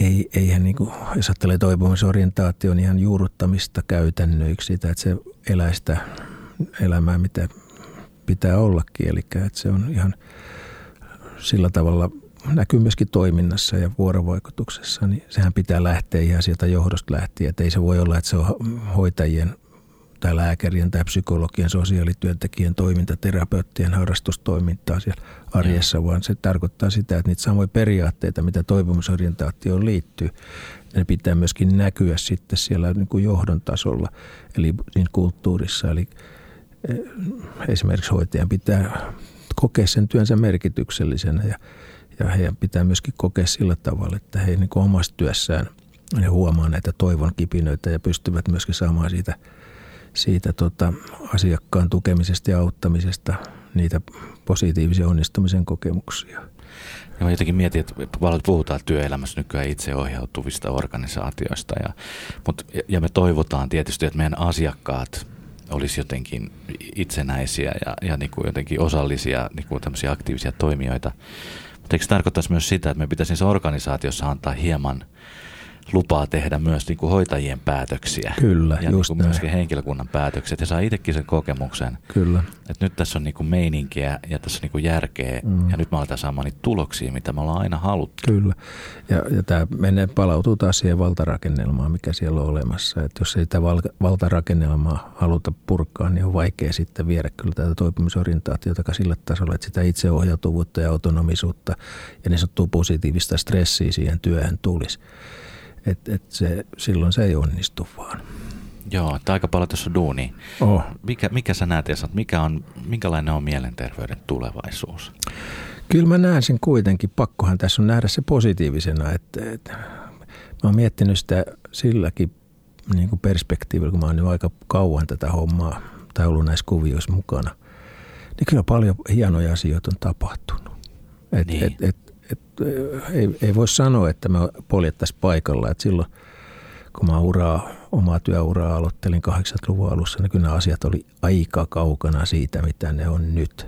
ei, eihän niin kuin, jos ajattelee toipumisorientaation ihan juurruttamista käytännöiksi, sitä, että se elää sitä elämää, mitä pitää ollakin. Eli että se on ihan sillä tavalla näkyy myöskin toiminnassa ja vuorovaikutuksessa, niin sehän pitää lähteä ihan sieltä johdosta lähtien. Että ei se voi olla, että se on hoitajien tai lääkärien tai psykologien, sosiaalityöntekijän toiminta, terapeuttien harrastustoimintaa siellä arjessa, vaan se tarkoittaa sitä, että niitä samoja periaatteita, mitä toipumisorientaatioon liittyy, ne pitää myöskin näkyä sitten siellä niin kuin johdon tasolla, eli siinä kulttuurissa. Eli eh, esimerkiksi hoitajan pitää kokea sen työnsä merkityksellisenä ja, ja heidän pitää myöskin kokea sillä tavalla, että he niin omassa työssään he huomaa näitä toivon kipinöitä ja pystyvät myöskin saamaan siitä, siitä tota, asiakkaan tukemisesta ja auttamisesta niitä positiivisia onnistumisen kokemuksia. Ja mä jotenkin mietin, että paljon puhutaan työelämässä nykyään itseohjautuvista organisaatioista. Ja, mut, ja me toivotaan tietysti, että meidän asiakkaat olisi jotenkin itsenäisiä ja, ja niin kuin jotenkin osallisia niin kuin aktiivisia toimijoita. Mutta eikö se tarkoittaisi myös sitä, että me pitäisi organisaatiossa antaa hieman lupaa tehdä myös niin kuin hoitajien päätöksiä. Kyllä, ja just niin kuin myöskin henkilökunnan päätökset ja saa itsekin sen kokemuksen. Kyllä. Että nyt tässä on niin kuin meininkiä ja tässä on niin kuin järkeä mm. ja nyt me aletaan saamaan niitä tuloksia, mitä me ollaan aina haluttu. Kyllä. Ja, ja tämä menee, palautuu taas siihen valtarakennelmaan, mikä siellä on olemassa. Että jos ei sitä val, valtarakennelmaa haluta purkaa, niin on vaikea sitten viedä kyllä tätä toipumisorientaatiota sillä tasolla, että sitä itseohjautuvuutta ja autonomisuutta ja niin sanottua positiivista stressiä siihen työhön tulisi. Et, et se, silloin se ei onnistu vaan. Joo, että aika paljon tuossa duuni. Oh. Mikä, mikä sä näet, Esa, mikä on, minkälainen on mielenterveyden tulevaisuus? Kyllä mä näen sen kuitenkin. Pakkohan tässä on nähdä se positiivisena. Että, että mä oon miettinyt sitä silläkin niin kuin perspektiivillä, kun mä oon nyt aika kauan tätä hommaa tai ollut näissä kuvioissa mukana. Niin kyllä paljon hienoja asioita on tapahtunut. Et, Niin. et, et, et, ei, ei voi sanoa, että me poljettaisiin paikalla. Et silloin, kun mä uraa, omaa työuraa aloittelin 80-luvun alussa, niin kyllä nämä asiat oli aika kaukana siitä, mitä ne on nyt.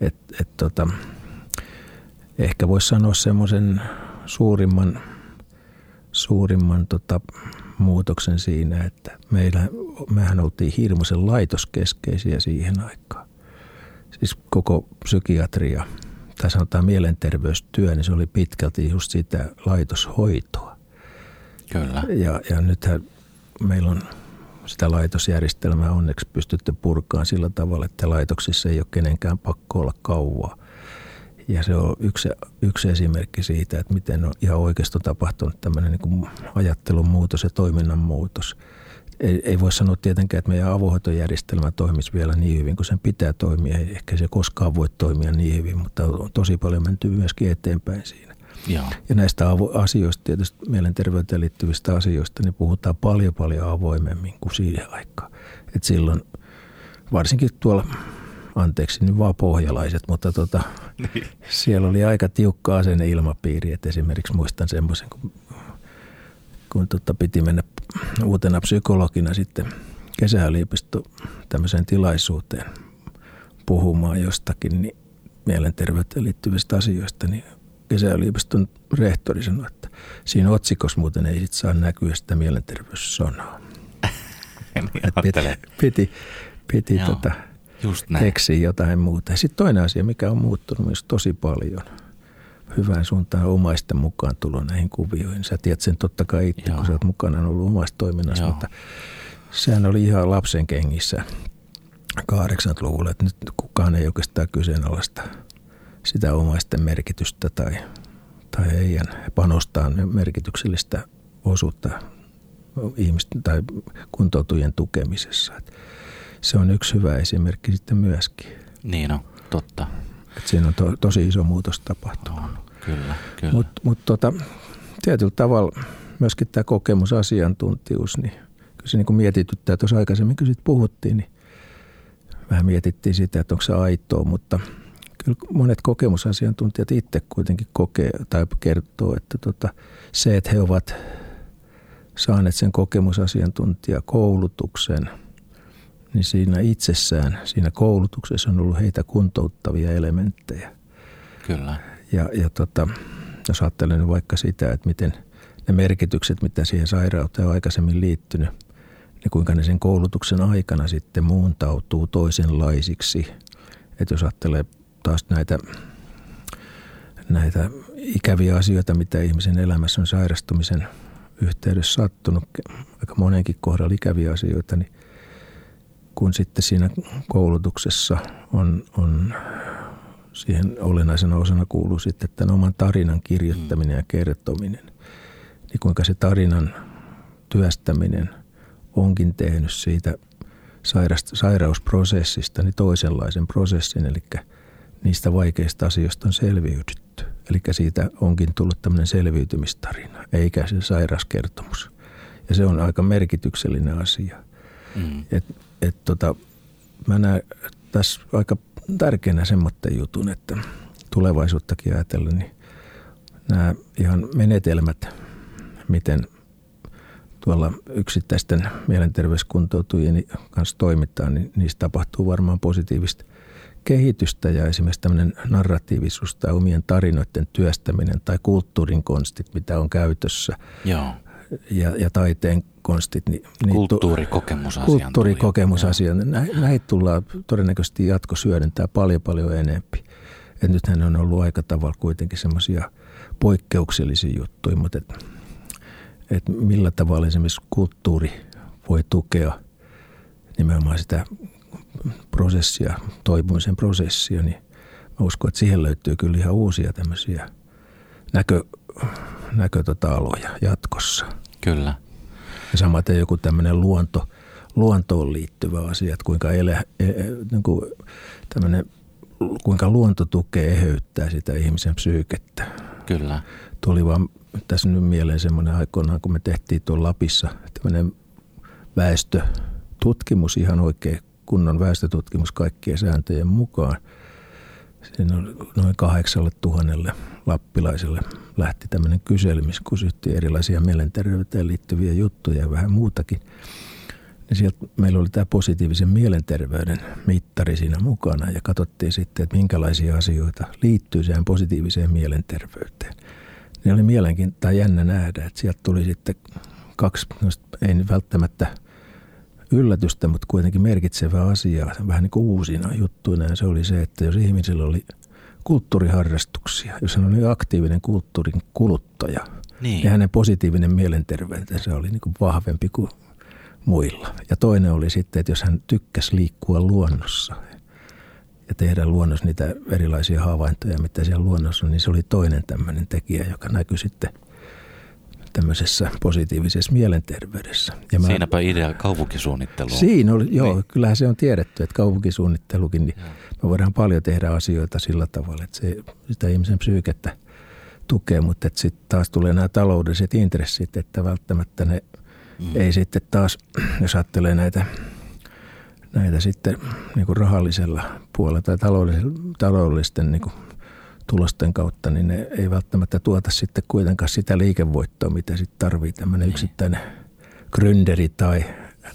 Et, et, tota, ehkä voisi sanoa semmoisen suurimman, suurimman tota, muutoksen siinä, että meillä, mehän oltiin hirmuisen laitoskeskeisiä siihen aikaan. Siis koko psykiatria tai sanotaan mielenterveystyö, niin se oli pitkälti just sitä laitoshoitoa. Kyllä. Ja, ja nythän meillä on sitä laitosjärjestelmää onneksi pystytty purkaan sillä tavalla, että laitoksissa ei ole kenenkään pakko olla kauaa. Ja se on yksi, yksi esimerkki siitä, että miten on ihan oikeasti tapahtunut tämmöinen niin ajattelun muutos ja toiminnan muutos. Ei, ei voi sanoa tietenkään, että meidän avohoitojärjestelmä toimisi vielä niin hyvin kuin sen pitää toimia. Ehkä se koskaan voi toimia niin hyvin, mutta on tosi paljon menty myöskin eteenpäin siinä. Joo. Ja näistä asioista, tietysti mielenterveyteen liittyvistä asioista, niin puhutaan paljon paljon avoimemmin kuin siihen aikaan. Et silloin varsinkin tuolla, anteeksi nyt vaan pohjalaiset, mutta tota, Niin. siellä oli aika tiukka asenneilmapiiri. Et esimerkiksi muistan semmoisen, kun, kun tota piti mennä uutena psykologina sitten kesäyliopisto tämmöiseen tilaisuuteen puhumaan jostakin niin mielenterveyteen liittyvistä asioista, niin kesäyliopiston rehtori sanoi, että siinä otsikossa muuten ei sit saa näkyä sitä mielenterveyssanaa. Niin piti, piti, piti Joo, tota, keksiä jotain muuta. Sitten toinen asia, mikä on muuttunut myös tosi paljon, hyvään suuntaan omaisten mukaan tulo näihin kuvioihin. Sä tiedät sen totta kai itse, Joo. kun sä oot mukana ollut omassa toiminnassa, Joo. mutta sehän oli ihan lapsen kengissä 80-luvulla, että nyt kukaan ei oikeastaan kyseenalaista sitä omaisten merkitystä tai, tai heidän panostaan merkityksellistä osuutta ihmisten tai kuntoutujien tukemisessa. Et se on yksi hyvä esimerkki sitten myöskin. Niin on, totta. Et siinä on to, tosi iso muutos tapahtunut. On, kyllä, kyllä. Mutta mut tota, tietyllä tavalla myöskin tämä kokemusasiantuntijuus, niin kyllä se niin mietityttää. Tuossa aikaisemmin, kun siitä puhuttiin, niin vähän mietittiin sitä, että onko se aitoa, mutta kyllä monet kokemusasiantuntijat itse kuitenkin kokee tai kertoo, että tota, se, että he ovat saaneet sen kokemusasiantuntijakoulutuksen, niin siinä itsessään, siinä koulutuksessa on ollut heitä kuntouttavia elementtejä. kyllä. Ja, ja tota, jos ajattelen vaikka sitä, että miten ne merkitykset, mitä siihen sairauteen on aikaisemmin liittynyt, niin kuinka ne sen koulutuksen aikana sitten muuntautuu toisenlaisiksi. Että jos ajattelee taas näitä, näitä ikäviä asioita, mitä ihmisen elämässä on sairastumisen yhteydessä sattunut, aika monenkin kohdalla ikäviä asioita, niin kun sitten siinä koulutuksessa on, on siihen olennaisena osana kuuluu sitten tämän oman tarinan kirjoittaminen ja kertominen. Niin kuinka se tarinan työstäminen onkin tehnyt siitä sairaus- sairausprosessista niin toisenlaisen prosessin, eli niistä vaikeista asioista on selviydytty. Eli siitä onkin tullut tämmöinen selviytymistarina, eikä se sairauskertomus. Ja se on aika merkityksellinen asia. Mm. Et, et tota, mä näen tässä aika tärkeänä semmoinen jutun, että tulevaisuuttakin ajatellen, niin nämä ihan menetelmät, miten tuolla yksittäisten mielenterveyskuntoutujien kanssa toimitaan, niin niistä tapahtuu varmaan positiivista kehitystä ja esimerkiksi tämmöinen narratiivisuus tai omien tarinoiden työstäminen tai kulttuurin konstit, mitä on käytössä, Joo, ja, ja taiteen konstit. Niin, kulttuurikokemusasiantuntija. Kulttuurikokemusasiantuntija. Näitä tullaan todennäköisesti jatkossa hyödyntää paljon paljon enempi. Et nythän on ollut aika tavalla kuitenkin semmoisia poikkeuksellisia juttuja, mutta et, et millä tavalla esimerkiksi kulttuuri voi tukea nimenomaan sitä prosessia, toipumisen prosessia, niin mä uskon, että siihen löytyy kyllä ihan uusia tämmöisiä näkö, näkö tota jatkossa. Kyllä. Ja samaten joku tämmöinen luonto, luontoon liittyvä asia, että kuinka, elä, e, e, niin kuin tämmöinen, kuinka luonto tukee eheyttää sitä ihmisen psyykettä. Kyllä. Tuli vaan tässä nyt mieleen semmoinen aikoinaan, kun me tehtiin tuolla Lapissa tämmöinen väestötutkimus, ihan oikein kunnon väestötutkimus kaikkien sääntöjen mukaan. Siinä oli noin kahdeksalle tuhannelle lappilaiselle lähti tämmöinen kysely, missä kysyttiin erilaisia mielenterveyteen liittyviä juttuja ja vähän muutakin. Ja sieltä meillä oli tämä positiivisen mielenterveyden mittari siinä mukana ja katsottiin sitten, että minkälaisia asioita liittyy siihen positiiviseen mielenterveyteen. Ne oli mielenkiintoista jännä nähdä, että sieltä tuli sitten kaksi, ei välttämättä yllätystä, mutta kuitenkin merkitsevää asiaa, vähän niin kuin uusina juttuina. Ja se oli se, että jos ihmisillä oli kulttuuriharrastuksia, jos hän oli aktiivinen kulttuurin kuluttaja, niin, ja hänen positiivinen mielenterveytensä oli niin kuin vahvempi kuin muilla. Ja toinen oli sitten, että jos hän tykkäsi liikkua luonnossa ja tehdä luonnossa niitä erilaisia havaintoja, mitä siellä luonnossa on, niin se oli toinen tämmöinen tekijä, joka näkyi sitten – tämmöisessä positiivisessa mielenterveydessä. Ja mä, Siinäpä idea kaupunkisuunnitteluun. Siinä oli, joo, niin. kyllähän se on tiedetty, että kaupunkisuunnittelukin, niin me voidaan paljon tehdä asioita sillä tavalla, että se sitä ihmisen psyykettä tukee, mutta sitten taas tulee nämä taloudelliset intressit, että välttämättä ne mm. ei sitten taas, jos ajattelee näitä, näitä sitten niin kuin rahallisella puolella tai taloudellisten niin kuin tulosten kautta, niin ne ei välttämättä tuota sitten kuitenkaan sitä liikevoittoa, mitä sitten tarvii tämmöinen niin. yksittäinen gründeri tai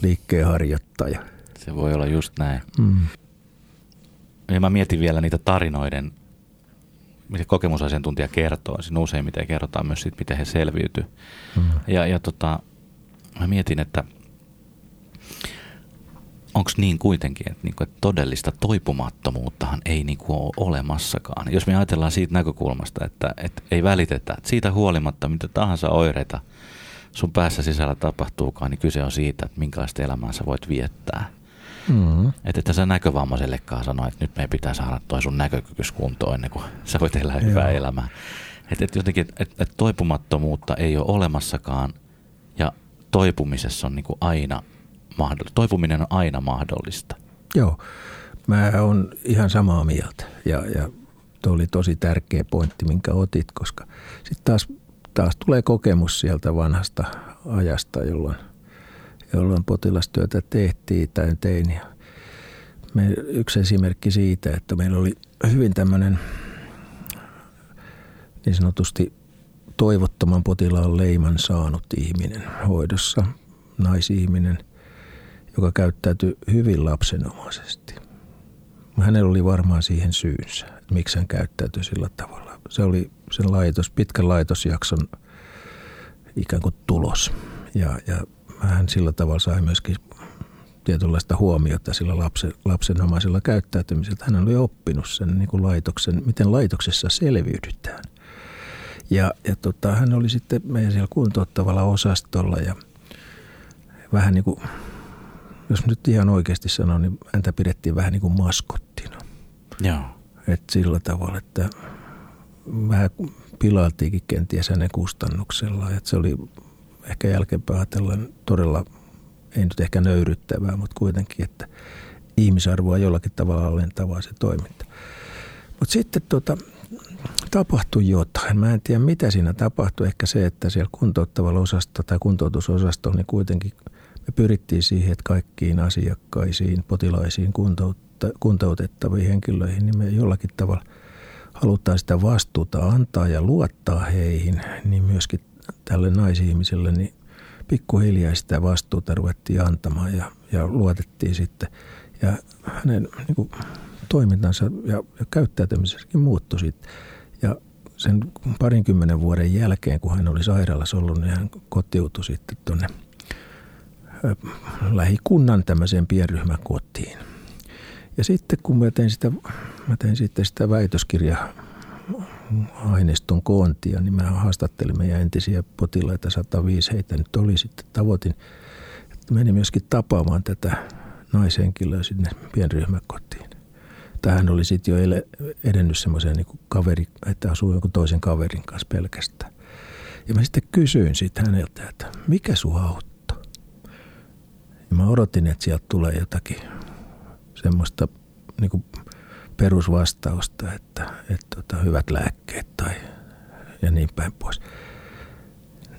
liikkeenharjoittaja. Se voi olla just näin. Mm. Ja mä mietin vielä niitä tarinoiden, mitä kokemusasiantuntija kertoo. Siinä useimmiten kerrotaan myös siitä, miten he selviytyy. Mm. Ja, ja tota, mä mietin, että – onko niin kuitenkin, että, niinku, että todellista toipumattomuuttahan ei niinku ole olemassakaan. Jos me ajatellaan siitä näkökulmasta, että, että ei välitetä, että siitä huolimatta mitä tahansa oireita sun päässä sisällä tapahtuukaan, niin kyse on siitä, että minkälaista elämää sä voit viettää. Mm-hmm. Että että sä näkövammaisellekaan sanoa, että nyt meidän pitää saada toi sun näkökykys kuntoon ennen kuin sä voit elää Joo. hyvää elämää. Että että jotenkin, että että toipumattomuutta ei ole olemassakaan ja toipumisessa on niin kuin aina – mahdollista. Toipuminen on aina mahdollista. Joo, mä oon ihan samaa mieltä ja, ja tuo oli tosi tärkeä pointti, minkä otit, koska sitten taas, taas tulee kokemus sieltä vanhasta ajasta, jolloin, jolloin potilastyötä tehtiin tai tein. Ja me, yksi esimerkki siitä, että meillä oli hyvin tämmöinen niin sanotusti toivottoman potilaan leiman saanut ihminen hoidossa, naisihminen – joka käyttäytyi hyvin lapsenomaisesti. Hänellä oli varmaan siihen syynsä, että miksi hän käyttäytyi sillä tavalla. Se oli sen laitos, pitkän laitosjakson ikään kuin tulos. Ja, ja hän sillä tavalla sai myöskin tietynlaista huomiota sillä lapsen, lapsenomaisella käyttäytymisellä. Hän oli oppinut sen niin kuin laitoksen, miten laitoksessa selviydytään. Ja, ja tota, hän oli sitten meidän siellä kuntouttavalla osastolla ja vähän niin kuin jos nyt ihan oikeasti sanon, niin häntä pidettiin vähän niin kuin maskottina. Joo. Et sillä tavalla, että vähän pilailtiinkin kenties hänen kustannuksella. Et se oli ehkä jälkeenpäin ajatellen todella, ei nyt ehkä nöyryttävää, mutta kuitenkin, että ihmisarvoa jollakin tavalla alentavaa se toiminta. Mutta sitten tota, tapahtui jotain. Mä en tiedä, mitä siinä tapahtui. Ehkä se, että siellä kuntouttavalla osastolla tai kuntoutusosastolla niin kuitenkin – me pyrittiin siihen, että kaikkiin asiakkaisiin, potilaisiin, kuntoutettaviin henkilöihin, niin me jollakin tavalla halutaan sitä vastuuta antaa ja luottaa heihin, niin myöskin tälle naisihmiselle, niin pikkuhiljaa sitä vastuuta ruvettiin antamaan ja, ja luotettiin sitten. Ja hänen niin kuin, toimintansa ja, ja käyttäytymisessäkin muuttui sitten. Ja sen parinkymmenen vuoden jälkeen, kun hän oli sairaalassa ollut, niin hän kotiutui sitten tuonne lähikunnan tämmöiseen pienryhmäkotiin. Ja sitten kun mä tein sitä, mä tein sitten sitä väitöskirjaa aineiston koontia, niin mä haastattelin meidän entisiä potilaita, 105 heitä nyt oli sitten tavoitin, että meni myöskin tapaamaan tätä naishenkilöä sinne pienryhmäkotiin. Tähän oli sitten jo edennyt semmoiseen niin kaveri, että asuu jonkun toisen kaverin kanssa pelkästään. Ja mä sitten kysyin sitten häneltä, että mikä sua auttaa? Mä odotin, että sieltä tulee jotakin semmoista niin kuin perusvastausta, että, että tota, hyvät lääkkeet tai ja niin päin pois.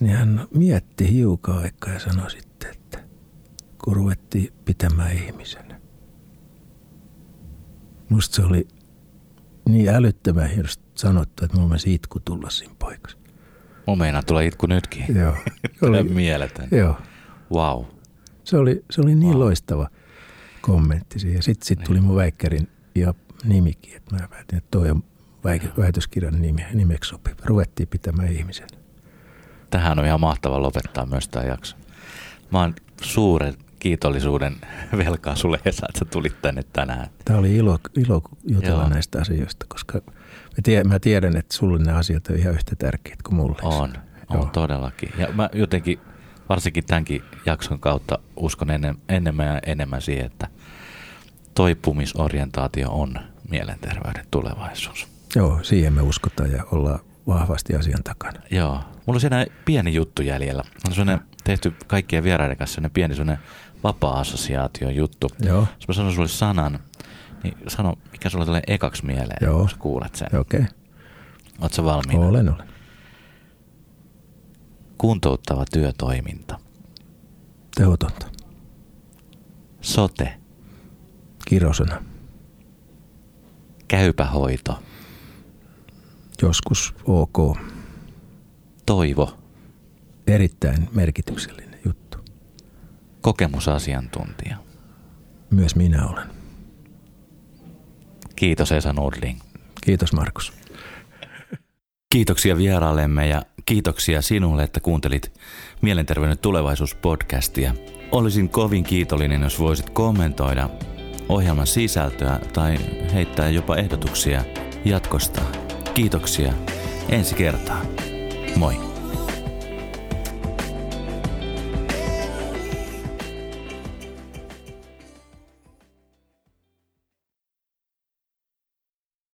Niin hän mietti hiukan aikaa ja sanoi sitten, että kun ruvettiin pitämään ihmisen. Musta se oli niin älyttömän hienosti sanottu, että mulla meni itku tulla siinä paikassa. Mun meinaa tulla itku nytkin. Joo. Oli, mieletön. Joo. Wow. Se oli, se oli niin wow. loistava kommentti siihen. Sitten sit tuli mun väikkärin ja nimikin. Että mä päätin, että toi on väitöskirjan nimi, nimeksi sopiva. Ruvettiin pitämään ihmisen. Tähän on ihan mahtava lopettaa myös tämä jakso. Mä oon suuren kiitollisuuden velkaa sulle Esa, että sä tulit tänne tänään. Tämä oli ilo, ilo jutella Joo. näistä asioista, koska mä tiedän, mä tiedän, että sulle ne asiat on ihan yhtä tärkeitä kuin mulle. On, on Joo. todellakin. Ja mä jotenkin varsinkin tämänkin jakson kautta uskon ennen, enemmän ja enemmän siihen, että toipumisorientaatio on mielenterveyden tulevaisuus. Joo, siihen me uskotaan ja ollaan vahvasti asian takana. Joo. Mulla on siinä pieni juttu jäljellä. On sellainen tehty kaikkien vieraiden kanssa sellainen pieni sellainen vapaa-assosiaation juttu. Joo. Jos mä sanon sulle sanan, niin sano, mikä sulle tulee ekaksi mieleen, Joo. kun sä kuulet sen. Okei. Okay. Oletko valmiina? Olen, olen. Kuntouttava työtoiminta. Tehotonta. Sote. Kirosana. Käypähoito. Joskus ok. Toivo. Erittäin merkityksellinen juttu. Kokemusasiantuntija. Myös minä olen. Kiitos Esa Nordling. Kiitos Markus. Kiitoksia vieraallemme ja kiitoksia sinulle, että kuuntelit Mielenterveyden tulevaisuuspodcastia. Olisin kovin kiitollinen, jos voisit kommentoida ohjelman sisältöä tai heittää jopa ehdotuksia jatkosta. Kiitoksia. Ensi kertaa. Moi.